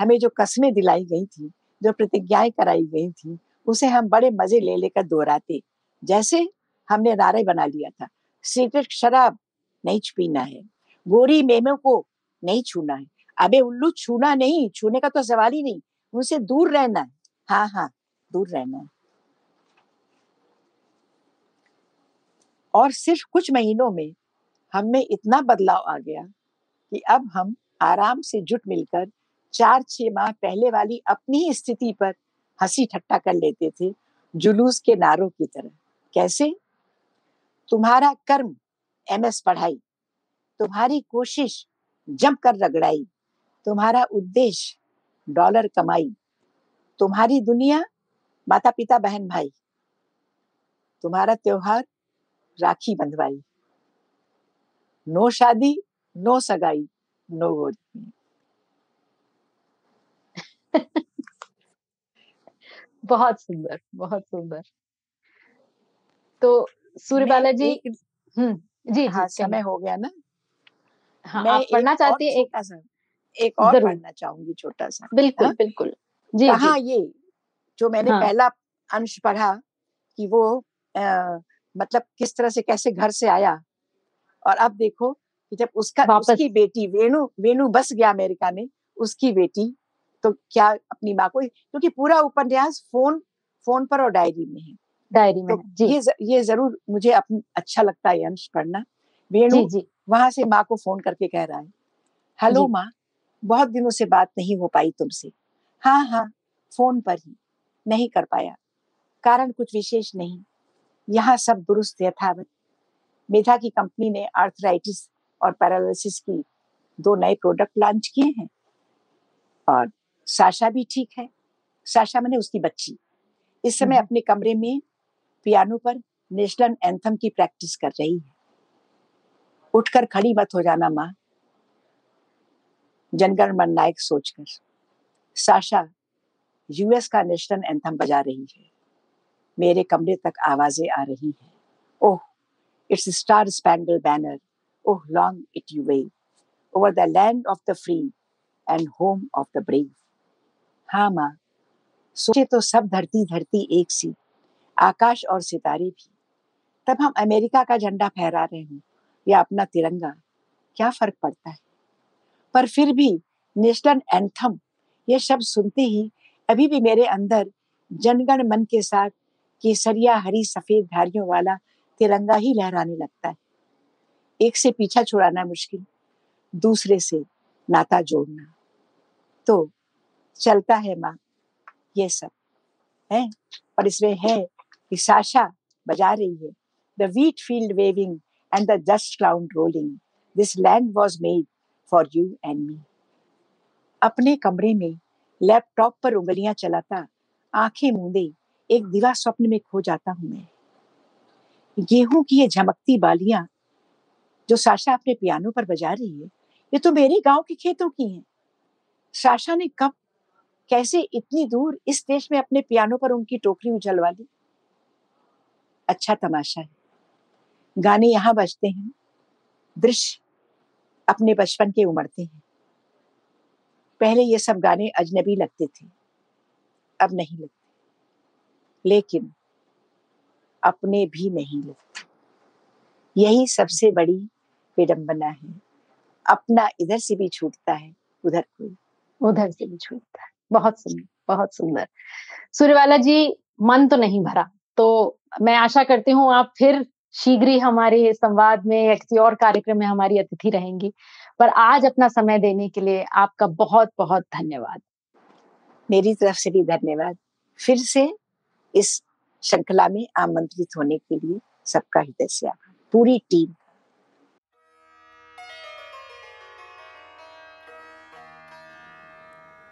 हमें जो कस्में दिलाई गई थी जो प्रतिज्ञाएँ कराई गई थी, उसे हम बड़े मज़े ले लेकर दोहराते। जैसे हमने नारे बना लिया था, सिगरेट, शराब नहीं पीना है, गोरी मेमों को नहीं छूना है। अबे उल्लू, छूना नहीं, छूने का तो सवाल ही नहीं, उनसे दूर रहना है। हाँ हाँ दूर रहना है। और सिर्फ़ कुछ महीनों में हम में इतना बदलाव आ गया कि अब हम आराम से जुट मिलकर चार छह माह पहले वाली अपनी ही स्थिति पर हँसी ठट्टा कर लेते थे जुलूस के नारों की तरह। कैसे? तुम्हारा कर्म एमएस पढ़ाई, तुम्हारी कोशिश जम कर रगड़ाई, तुम्हारा उद्देश्य, डॉलर कमाई, तुम्हारी दुनिया माता पिता बहन भाई तुम्हारा त्योहार, राखी बंधवाई, नो शादी, नो सगाई, नो गोदी बहुत सुंदर बहुत सुंदर। तो सूर्यबाला जी हम्म जी हाँ समय हो गया ना। हाँ मैं आप पढ़ना चाहती है एक सा एक और पढ़ना चाहूँगी छोटा सा बिल्कुल हा? बिल्कुल। जी कहा ये जो मैंने हाँ. पहला अंश पढ़ा कि वो आ, मतलब किस तरह से कैसे घर से आया। और अब देखो कि जब उसका उसकी बेटी वेणु वेणु बस गया अमेरिका में उसकी बेटी तो क्या अपनी माँ को क्योंकि पूरा उपन्यास फ़ोन फ़ोन पर और डायरी में है। डायरी में तो जी। ये ये ज़रूर मुझे अपन अच्छा लगता है अंश पढ़ना। वेणु वहाँ से माँ को फ़ोन करके कह रहा है हेलो माँ बहुत दिनों से बात नहीं हो पाई तुमसे। हाँ हाँ फ़ोन पर ही नहीं कर पाया। कारण कुछ विशेष नहीं। यहाँ सब दुरुस्त यथावत। मेधा की कंपनी ने आर्थराइटिस और पैरालिसिस की दो नए प्रोडक्ट लॉन्च किए हैं और साशा भी ठीक है। साशा मैंने उसकी बच्ची। इस समय हम्म। अपने कमरे में पियानो पर नेशनल एंथम की प्रैक्टिस कर रही है। उठकर खड़ी मत हो जाना माँ। जनगण मन नायक सोचकर। साशा यूएस का नेशनल एंथम बजा रही है। मेरे कमरे तक आवाज़ें आ रही हैं। ओह it's star spangle banner. Oh long it you way over the land of the free and home of the brave. हाँ माँ। सोचे तो सब धरती धरती एक सी, आकाश और सितारे भी। तब हम अमेरिका का झंडा फहरा रहे हों, या अपना तिरंगा। क्या फ़र्क पड़ता है? पर फिर भी नेशनल एंथम, ये शब्द सुनते ही अभी भी मेरे अंदर जनगण मन के साथ केसरिया हरी सफ़ेद धारियों वाला तिरंगा ही लहराने लगता है। एक से पीछा छुड़ाना मुश्किल, दूसरे से नाता जोड़ना। तो चलता है माँ, ये सब, है? और इसमें है कि साशा बजा रही है। The wheat field waving and the dust cloud rolling this land was made for you and me अपने कमरे में लैपटॉप पर उंगलियाँ चलाता, आँखें मूंदे, एक दिवा स्वप्न में खो जाता हूँ मैं। गेहूँ की ये झमकती बालियाँ जो साशा अपने पियानो पर बजा रही है, ये तो मेरे गाँव के खेतों की हैं। साशा ने कब कैसे इतनी दूर इस देश में अपने पियानो पर उनकी टोकरी उछलवा ली अच्छा तमाशा है। गाने यहाँ बजते हैं, दृश्य अपने बचपन के उमड़ते हैं। पहले ये सब गाने अजनबी लगते थे, अब नहीं लगते। लेकिन अपने भी नहीं लगते। यही सबसे बड़ी विडंबना है। अपना इधर से भी छूटता है, उधर कोई। उधर से भी छूटता है। बहुत सुंदर बहुत सुंदर। सूर्यवाला जी, मन तो नहीं भरा तो मैं आशा करती हूँ आप फिर शीघ्र ही हमारे संवाद में या किसी और कार्यक्रम में हमारी अतिथि रहेंगी। पर आज अपना समय देने के लिए आपका बहुत बहुत धन्यवाद। मेरी तरफ़ से भी धन्यवाद। फिर से इस श्रृंखला में आमंत्रित होने के लिए सबका हृदय से आभार। पूरी टीम